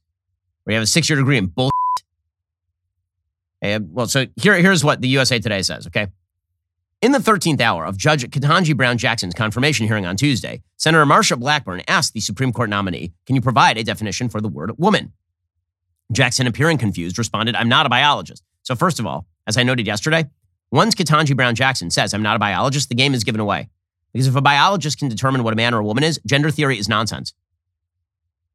Where you have a six year degree in bullshit. Okay, well, so here, here's what the USA Today says, okay? In the 13th hour of Judge Ketanji Brown Jackson's confirmation hearing on Tuesday, Senator Marsha Blackburn asked the Supreme Court nominee, Can you provide a definition for the word woman? Jackson, appearing confused, responded, I'm not a biologist. So, first of all, as I noted yesterday, once Ketanji Brown Jackson says, I'm not a biologist, the game is given away. Because if a biologist can determine what a man or a woman is, gender theory is nonsense.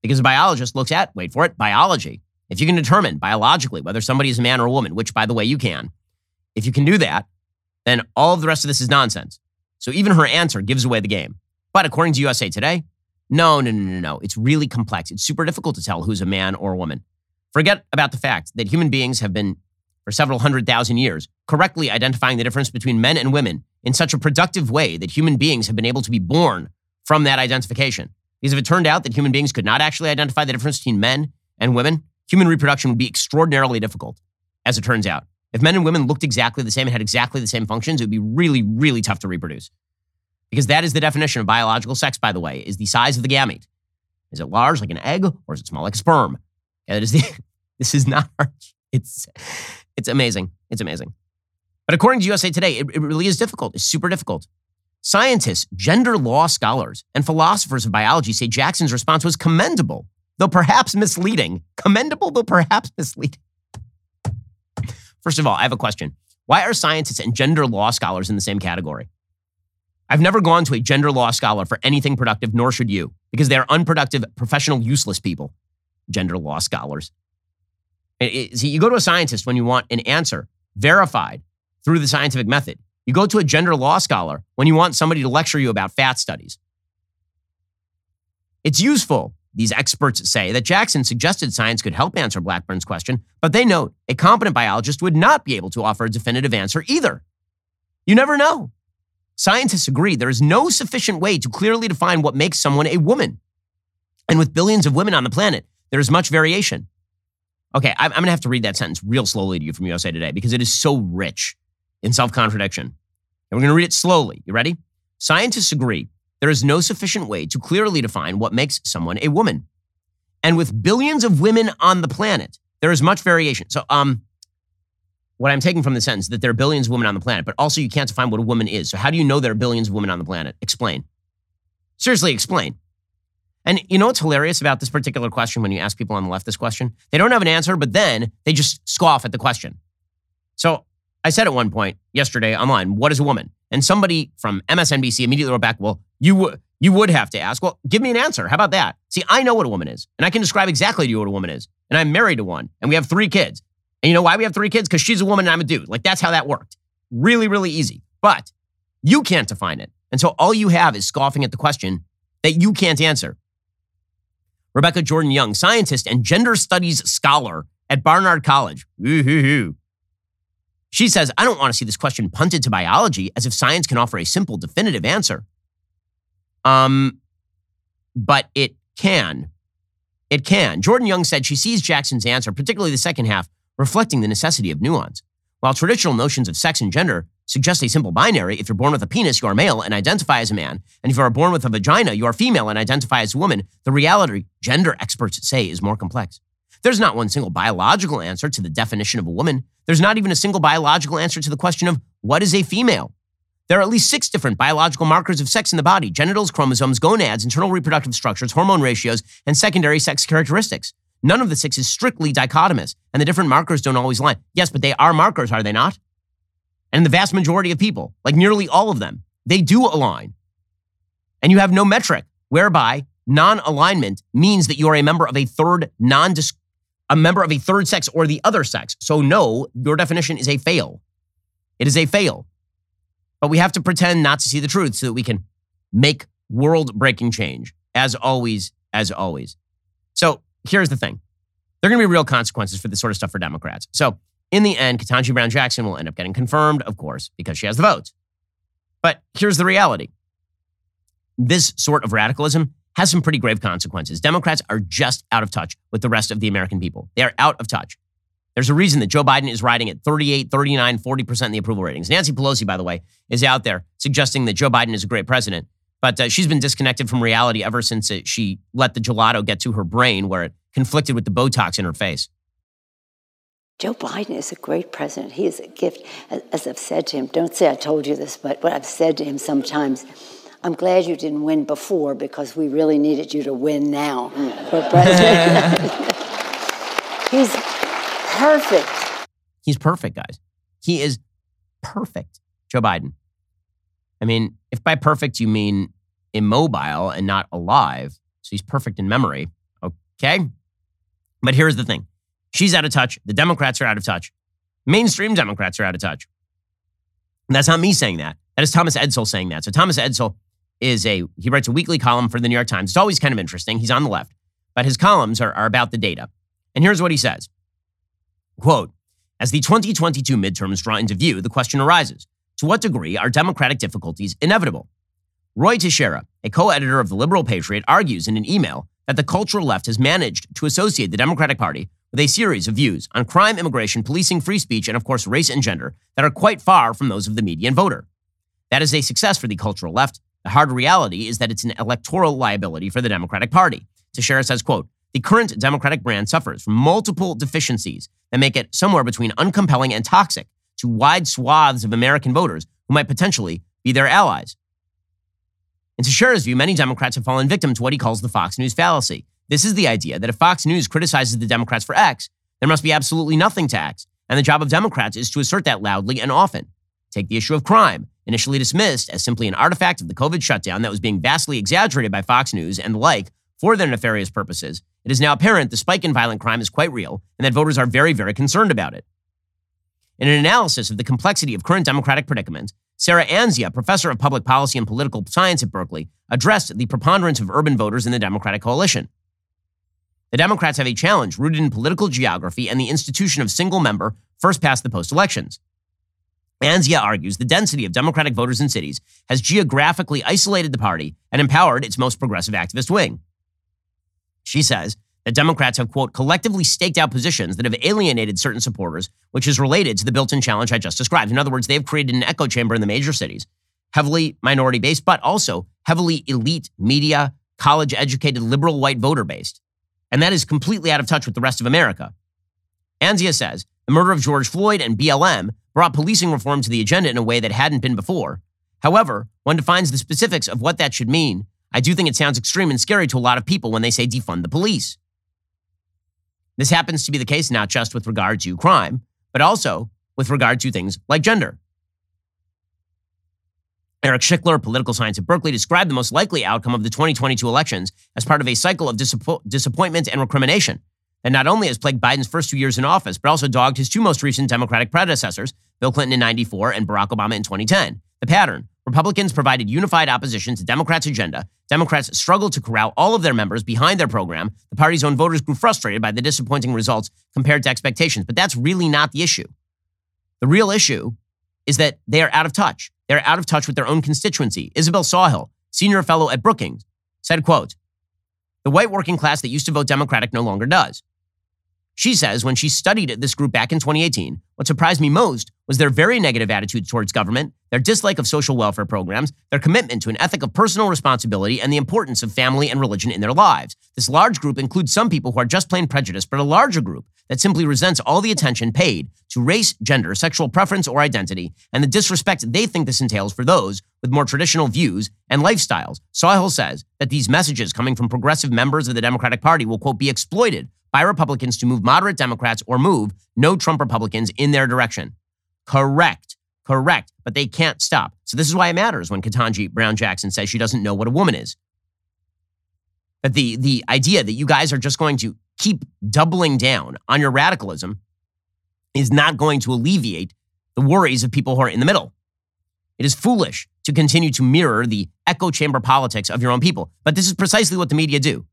Because a biologist looks at, wait for it, biology. If you can determine biologically whether somebody is a man or a woman, which by the way you can, if you can do that, then all of the rest of this is nonsense. So even her answer gives away the game. But according to USA Today, no, no, no, no, no. It's really complex. It's super difficult to tell who's a man or a woman. Forget about the fact that human beings have been for several hundred thousand years, correctly identifying the difference between men and women in such a productive way that human beings have been able to be born from that identification. Because if it turned out that human beings could not actually identify the difference between men and women, human reproduction would be extraordinarily difficult, as it turns out. If men and women looked exactly the same and had exactly the same functions, it would be really, really tough to reproduce. Because that is the definition of biological sex, by the way, is the size of the gamete. Is it large like an egg or is it small like a sperm? It is the, this is not It's, it's amazing. It's amazing. But according to USA Today, it, it really is difficult. It's super difficult. Scientists, gender law scholars, and philosophers of biology say Jackson's response was commendable, though perhaps misleading. Commendable, though perhaps misleading. First of all, I have a question. Why are scientists and gender law scholars in the same category? I've never gone to a gender law scholar for anything productive, nor should you, because they are unproductive, professional, useless people. Gender law scholars. It, see, you go to a scientist when you want an answer verified through the scientific method. You go to a gender law scholar when you want somebody to lecture you about fat studies. It's useful, these experts say, that Jackson suggested science could help answer Blackburn's question, but they note a competent biologist would not be able to offer a definitive answer either. You never know. Scientists agree there is no sufficient way to clearly define what makes someone a woman. And with billions of women on the planet, there is much variation. Okay, I'm, going to have to read that sentence real slowly to you from USA Today because it is so rich in self contradiction. And we're going to read it slowly. You ready? Scientists agree there is no sufficient way to clearly define what makes someone a woman. And with billions of women on the planet, there is much variation. So, um, what I'm taking from the sentence that there are billions of women on the planet, but also you can't define what a woman is. So how do you know there are billions of women on the planet? Explain. Seriously, explain. And you know what's hilarious about this particular question when you ask people on the left this question? They don't have an answer, but then they just scoff at the question. So I said at one point yesterday online, what is a woman? And somebody from MSNBC immediately wrote back, well, you would you would have to ask, well, give me an answer. How about that? See, I know what a woman is, and I can describe exactly to you what a woman is. And I'm married to one, and we have three kids. And you know why we have three kids? Because she's a woman and I'm a dude. Like that's how that worked. Really, really easy. But you can't define it. And so all you have is scoffing at the question that you can't answer. Rebecca Jordan Young, scientist and gender studies scholar at Barnard College. Ooh-hoo-hoo. She says, I don't want to see this question punted to biology as if science can offer a simple, definitive answer. Um, but it can. It can. Jordan Young said she sees Jackson's answer, particularly the second half, reflecting the necessity of nuance. While traditional notions of sex and gender suggest a simple binary, if you're born with a penis, you are male and identify as a man, and if you are born with a vagina, you are female and identify as a woman, the reality, gender experts say, is more complex. There's not one single biological answer to the definition of a woman. There's not even a single biological answer to the question of what is a female. There are at least six different biological markers of sex in the body genitals, chromosomes, gonads, internal reproductive structures, hormone ratios, and secondary sex characteristics. None of the six is strictly dichotomous, and the different markers don't always line. Yes, but they are markers, are they not? And the vast majority of people, like nearly all of them, they do align. And you have no metric whereby non alignment means that you are a member of a third non a member of a third sex or the other sex. So, no, your definition is a fail. It is a fail. But we have to pretend not to see the truth so that we can make world breaking change, as always, as always. So, here's the thing there are going to be real consequences for this sort of stuff for Democrats. So, in the end, Ketanji Brown Jackson will end up getting confirmed, of course, because she has the votes. But here's the reality this sort of radicalism has some pretty grave consequences. Democrats are just out of touch with the rest of the American people. They are out of touch. There's a reason that Joe Biden is riding at 38, 39, 40% in the approval ratings. Nancy Pelosi, by the way, is out there suggesting that Joe Biden is a great president. But uh, she's been disconnected from reality ever since it, she let the gelato get to her brain, where it conflicted with the Botox in her face. Joe Biden is a great president. He is a gift. As I've said to him, don't say I told you this, but what I've said to him sometimes, I'm glad you didn't win before because we really needed you to win now mm. for president. He's perfect. He's perfect, guys. He is perfect, Joe Biden. I mean, if by perfect you mean immobile and not alive, so he's perfect in memory, okay? But here's the thing she's out of touch. The Democrats are out of touch. Mainstream Democrats are out of touch. And that's not me saying that. That is Thomas Edsall saying that. So Thomas Edsall is a, he writes a weekly column for the New York Times. It's always kind of interesting. He's on the left, but his columns are, are about the data. And here's what he says. Quote, as the 2022 midterms draw into view, the question arises To what degree are democratic difficulties inevitable? Roy Teixeira, a co editor of The Liberal Patriot, argues in an email that the cultural left has managed to associate the Democratic Party with a series of views on crime, immigration, policing, free speech, and of course, race and gender that are quite far from those of the median voter. That is a success for the cultural left. The hard reality is that it's an electoral liability for the Democratic Party. Teixeira says, quote, the current Democratic brand suffers from multiple deficiencies that make it somewhere between uncompelling and toxic to wide swaths of American voters who might potentially be their allies. In Teixeira's view, many Democrats have fallen victim to what he calls the Fox News fallacy. This is the idea that if Fox News criticizes the Democrats for X, there must be absolutely nothing to X, and the job of Democrats is to assert that loudly and often. Take the issue of crime, initially dismissed as simply an artifact of the COVID shutdown that was being vastly exaggerated by Fox News and the like for their nefarious purposes. It is now apparent the spike in violent crime is quite real and that voters are very, very concerned about it. In an analysis of the complexity of current Democratic predicament, Sarah Anzia, professor of public policy and political science at Berkeley, addressed the preponderance of urban voters in the Democratic coalition. The Democrats have a challenge rooted in political geography and the institution of single member, first past the post elections. Anzia argues the density of Democratic voters in cities has geographically isolated the party and empowered its most progressive activist wing. She says that Democrats have, quote, collectively staked out positions that have alienated certain supporters, which is related to the built in challenge I just described. In other words, they've created an echo chamber in the major cities, heavily minority based, but also heavily elite media, college educated, liberal white voter based. And that is completely out of touch with the rest of America. Anzia says the murder of George Floyd and BLM brought policing reform to the agenda in a way that hadn't been before. However, one defines the specifics of what that should mean. I do think it sounds extreme and scary to a lot of people when they say defund the police. This happens to be the case not just with regard to crime, but also with regard to things like gender. Eric Schickler, political science at Berkeley, described the most likely outcome of the 2022 elections as part of a cycle of disappo- disappointment and recrimination that not only has plagued Biden's first two years in office, but also dogged his two most recent Democratic predecessors, Bill Clinton in 94 and Barack Obama in 2010. The pattern Republicans provided unified opposition to Democrats' agenda. Democrats struggled to corral all of their members behind their program. The party's own voters grew frustrated by the disappointing results compared to expectations. But that's really not the issue. The real issue is that they are out of touch. They're out of touch with their own constituency. Isabel Sawhill, senior fellow at Brookings, said, quote, the white working class that used to vote Democratic no longer does. She says when she studied this group back in 2018, what surprised me most was their very negative attitude towards government, their dislike of social welfare programs, their commitment to an ethic of personal responsibility, and the importance of family and religion in their lives. This large group includes some people who are just plain prejudiced, but a larger group that simply resents all the attention paid to race, gender, sexual preference, or identity, and the disrespect they think this entails for those with more traditional views and lifestyles. Sawhill says that these messages coming from progressive members of the Democratic Party will, quote, be exploited by Republicans to move moderate Democrats or move no Trump Republicans in their direction. Correct. Correct. But they can't stop. So this is why it matters when Ketanji Brown Jackson says she doesn't know what a woman is. But the, the idea that you guys are just going to keep doubling down on your radicalism is not going to alleviate the worries of people who are in the middle. It is foolish to continue to mirror the echo chamber politics of your own people. But this is precisely what the media do.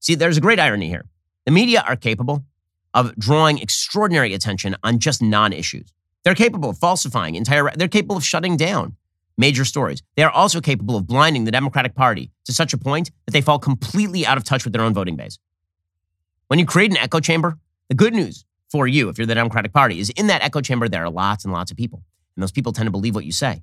See, there's a great irony here. The media are capable of drawing extraordinary attention on just non issues. They're capable of falsifying entire, they're capable of shutting down major stories. They are also capable of blinding the Democratic Party to such a point that they fall completely out of touch with their own voting base. When you create an echo chamber, the good news for you, if you're the Democratic Party, is in that echo chamber, there are lots and lots of people. And those people tend to believe what you say.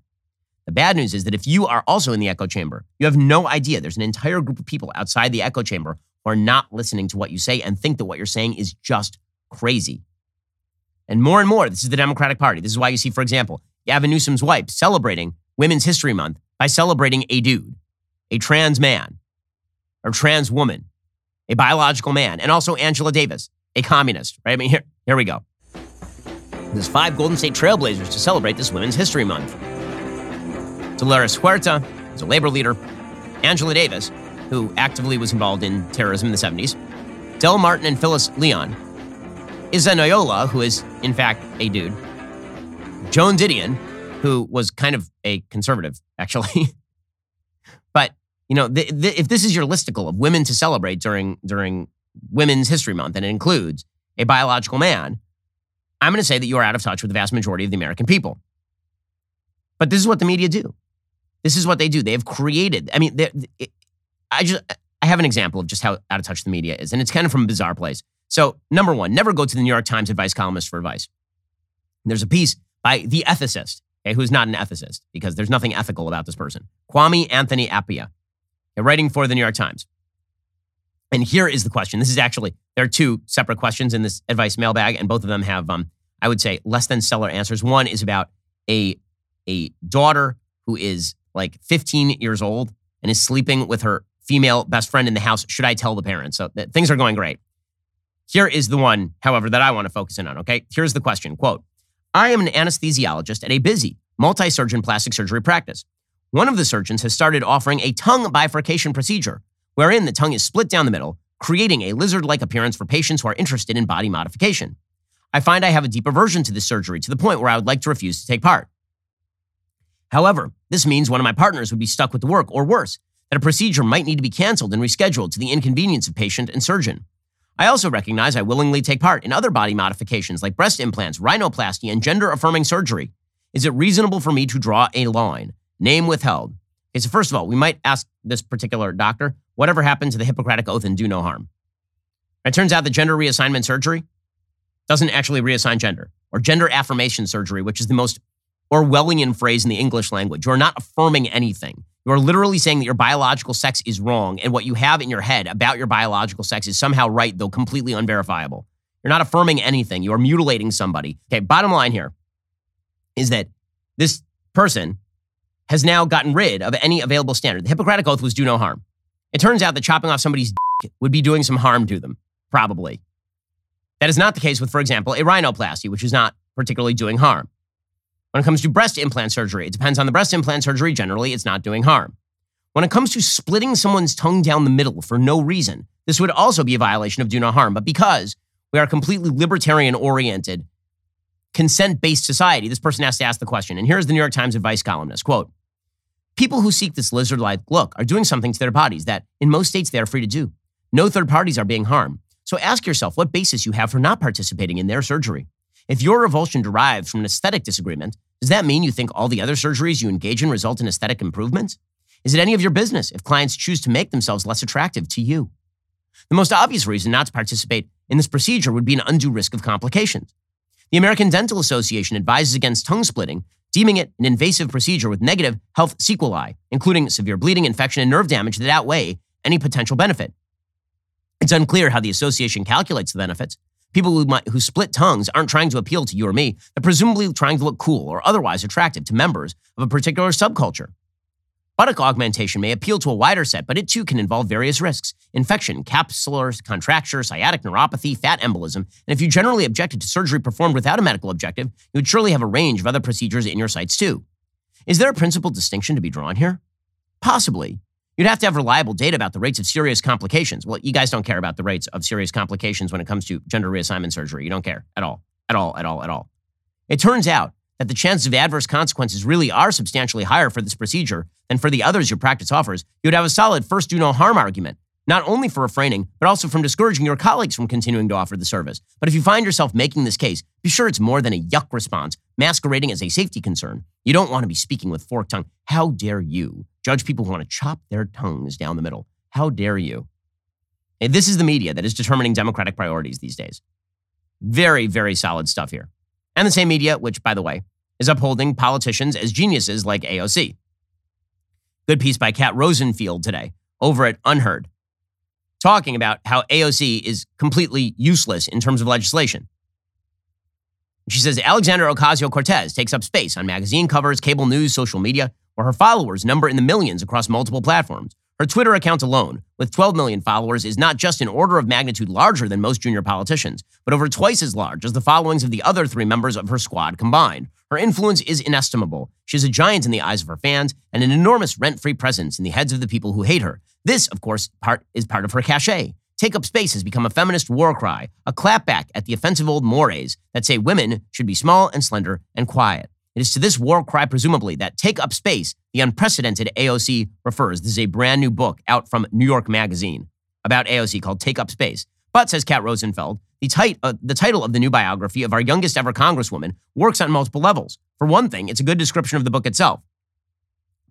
The bad news is that if you are also in the echo chamber, you have no idea. There's an entire group of people outside the echo chamber are not listening to what you say and think that what you're saying is just crazy. And more and more, this is the Democratic Party. This is why you see, for example, Gavin Newsom's wife celebrating Women's History Month by celebrating a dude, a trans man, or trans woman, a biological man, and also Angela Davis, a communist, right? I mean, here, here we go. There's five Golden State Trailblazers to celebrate this Women's History Month. Dolores Huerta is a labor leader. Angela Davis, who actively was involved in terrorism in the 70s, Del Martin and Phyllis Lyon, Isa Noyola, who is in fact a dude, Joan Didion, who was kind of a conservative, actually. but you know, the, the, if this is your listicle of women to celebrate during during Women's History Month, and it includes a biological man, I'm going to say that you are out of touch with the vast majority of the American people. But this is what the media do. This is what they do. They have created. I mean, I just I have an example of just how out of touch the media is, and it's kind of from a bizarre place. So, number one, never go to the New York Times advice columnist for advice. There's a piece by the ethicist, okay, who's not an ethicist because there's nothing ethical about this person, Kwame Anthony Appiah, writing for the New York Times. And here is the question. This is actually there are two separate questions in this advice mailbag, and both of them have, um, I would say, less than stellar answers. One is about a a daughter who is like 15 years old and is sleeping with her female best friend in the house. Should I tell the parents? So th- things are going great. Here is the one, however, that I want to focus in on. Okay, here's the question: "Quote: I am an anesthesiologist at a busy multi-surgeon plastic surgery practice. One of the surgeons has started offering a tongue bifurcation procedure, wherein the tongue is split down the middle, creating a lizard-like appearance for patients who are interested in body modification. I find I have a deep aversion to this surgery to the point where I would like to refuse to take part. However, this means one of my partners would be stuck with the work, or worse, that a procedure might need to be canceled and rescheduled to the inconvenience of patient and surgeon. I also recognize I willingly take part in other body modifications like breast implants, rhinoplasty, and gender affirming surgery. Is it reasonable for me to draw a line? Name withheld. Okay, so first of all, we might ask this particular doctor, whatever happened to the Hippocratic Oath and do no harm? It turns out that gender reassignment surgery doesn't actually reassign gender, or gender affirmation surgery, which is the most Orwellian phrase in the English language. You're not affirming anything. You are literally saying that your biological sex is wrong, and what you have in your head about your biological sex is somehow right, though completely unverifiable. You're not affirming anything. You are mutilating somebody. Okay, bottom line here is that this person has now gotten rid of any available standard. The Hippocratic Oath was do no harm. It turns out that chopping off somebody's dick would be doing some harm to them, probably. That is not the case with, for example, a rhinoplasty, which is not particularly doing harm. When it comes to breast implant surgery, it depends on the breast implant surgery. Generally, it's not doing harm. When it comes to splitting someone's tongue down the middle for no reason, this would also be a violation of do no harm. But because we are a completely libertarian oriented, consent based society, this person has to ask the question. And here's the New York Times advice columnist quote, People who seek this lizard like look are doing something to their bodies that, in most states, they are free to do. No third parties are being harmed. So ask yourself what basis you have for not participating in their surgery. If your revulsion derives from an aesthetic disagreement, does that mean you think all the other surgeries you engage in result in aesthetic improvements? Is it any of your business if clients choose to make themselves less attractive to you? The most obvious reason not to participate in this procedure would be an undue risk of complications. The American Dental Association advises against tongue splitting, deeming it an invasive procedure with negative health sequelae, including severe bleeding, infection, and nerve damage that outweigh any potential benefit. It's unclear how the association calculates the benefits, People who, might, who split tongues aren't trying to appeal to you or me. They're presumably trying to look cool or otherwise attractive to members of a particular subculture. Buttock augmentation may appeal to a wider set, but it too can involve various risks infection, capsular contracture, sciatic neuropathy, fat embolism. And if you generally objected to surgery performed without a medical objective, you would surely have a range of other procedures in your sights too. Is there a principal distinction to be drawn here? Possibly. You'd have to have reliable data about the rates of serious complications. Well, you guys don't care about the rates of serious complications when it comes to gender reassignment surgery. You don't care at all, at all, at all, at all. It turns out that the chances of adverse consequences really are substantially higher for this procedure than for the others your practice offers. You'd have a solid first do no harm argument, not only for refraining, but also from discouraging your colleagues from continuing to offer the service. But if you find yourself making this case, be sure it's more than a yuck response masquerading as a safety concern. You don't want to be speaking with forked tongue. How dare you judge people who want to chop their tongues down the middle. How dare you? And this is the media that is determining democratic priorities these days. Very, very solid stuff here. And the same media, which, by the way, is upholding politicians as geniuses like AOC. Good piece by Kat Rosenfield today over at UnHerd, talking about how AOC is completely useless in terms of legislation. She says Alexandria Ocasio Cortez takes up space on magazine covers, cable news, social media, where her followers number in the millions across multiple platforms. Her Twitter account alone, with 12 million followers, is not just an order of magnitude larger than most junior politicians, but over twice as large as the followings of the other three members of her squad combined. Her influence is inestimable. She is a giant in the eyes of her fans and an enormous rent free presence in the heads of the people who hate her. This, of course, part, is part of her cachet. Take Up Space has become a feminist war cry, a clapback at the offensive old mores that say women should be small and slender and quiet. It is to this war cry, presumably, that Take Up Space, the unprecedented AOC, refers. This is a brand new book out from New York Magazine about AOC called Take Up Space. But, says Kat Rosenfield, The, tit- uh, the title of the new biography of our youngest ever Congresswoman works on multiple levels. For one thing, it's a good description of the book itself.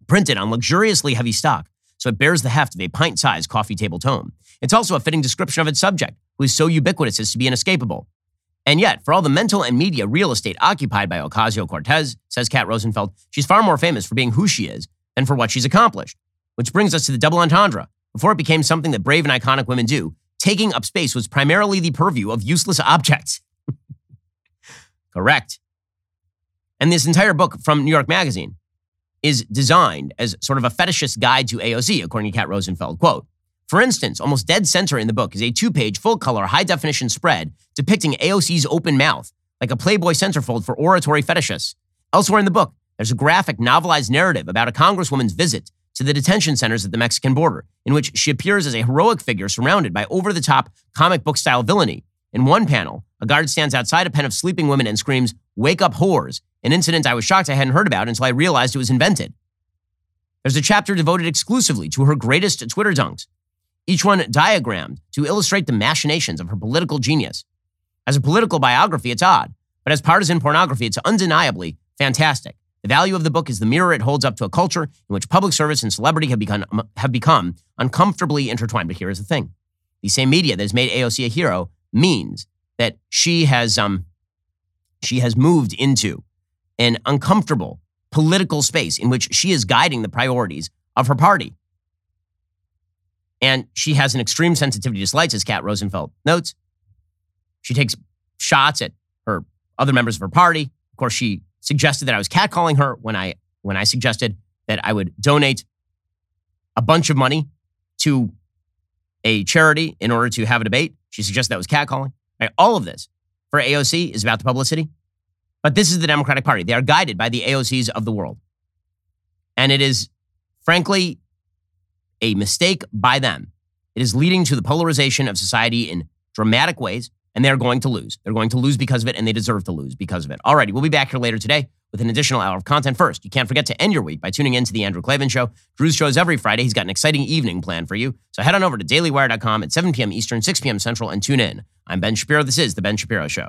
Printed on luxuriously heavy stock, so it bears the heft of a pint sized coffee table tome. It's also a fitting description of its subject, who is so ubiquitous as to be inescapable. And yet, for all the mental and media real estate occupied by Ocasio Cortez, says Kat Rosenfield, she's far more famous for being who she is than for what she's accomplished. Which brings us to the double entendre. Before it became something that brave and iconic women do, taking up space was primarily the purview of useless objects. Correct. And this entire book from New York Magazine is designed as sort of a fetishist guide to AOC, according to Kat Rosenfield. Quote, for instance, almost dead center in the book is a two page, full color, high definition spread depicting AOC's open mouth, like a Playboy centerfold for oratory fetishists. Elsewhere in the book, there's a graphic, novelized narrative about a congresswoman's visit to the detention centers at the Mexican border, in which she appears as a heroic figure surrounded by over the top comic book style villainy. In one panel, a guard stands outside a pen of sleeping women and screams, Wake up, whores, an incident I was shocked I hadn't heard about until I realized it was invented. There's a chapter devoted exclusively to her greatest Twitter dunks, each one diagrammed to illustrate the machinations of her political genius. As a political biography, it's odd, but as partisan pornography, it's undeniably fantastic. The value of the book is the mirror it holds up to a culture in which public service and celebrity have become, have become uncomfortably intertwined. But here is the thing the same media that has made AOC a hero means that she has, um, she has moved into an uncomfortable political space in which she is guiding the priorities of her party. And she has an extreme sensitivity to slights, as Kat Rosenfield notes. She takes shots at her other members of her party. Of course, she suggested that I was catcalling her when I when I suggested that I would donate a bunch of money to a charity in order to have a debate. She suggested that was catcalling. All of this for AOC is about the publicity. But this is the Democratic Party. They are guided by the AOCs of the world. And it is, frankly, a mistake by them. It is leading to the polarization of society in dramatic ways, and they're going to lose. They're going to lose because of it, and they deserve to lose because of it. Alrighty, we'll be back here later today with an additional hour of content. First, you can't forget to end your week by tuning in to the Andrew Klavan Show. Drew's shows every Friday. He's got an exciting evening planned for you. So head on over to dailywire.com at 7 p.m. Eastern, 6 p.m. Central, and tune in. I'm Ben Shapiro. This is The Ben Shapiro Show.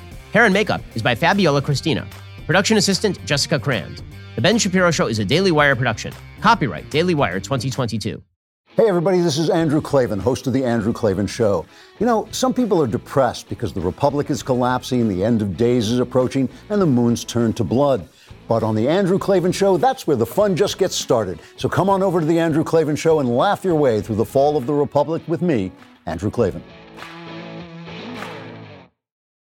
Hair and makeup is by Fabiola Cristina. Production assistant Jessica Kranz. The Ben Shapiro Show is a Daily Wire production. Copyright Daily Wire 2022. Hey, everybody, this is Andrew Klavan, host of The Andrew Klavan Show. You know, some people are depressed because the Republic is collapsing, the end of days is approaching, and the moon's turned to blood. But on The Andrew Klavan Show, that's where the fun just gets started. So come on over to The Andrew Klavan Show and laugh your way through the fall of the Republic with me, Andrew Klavan.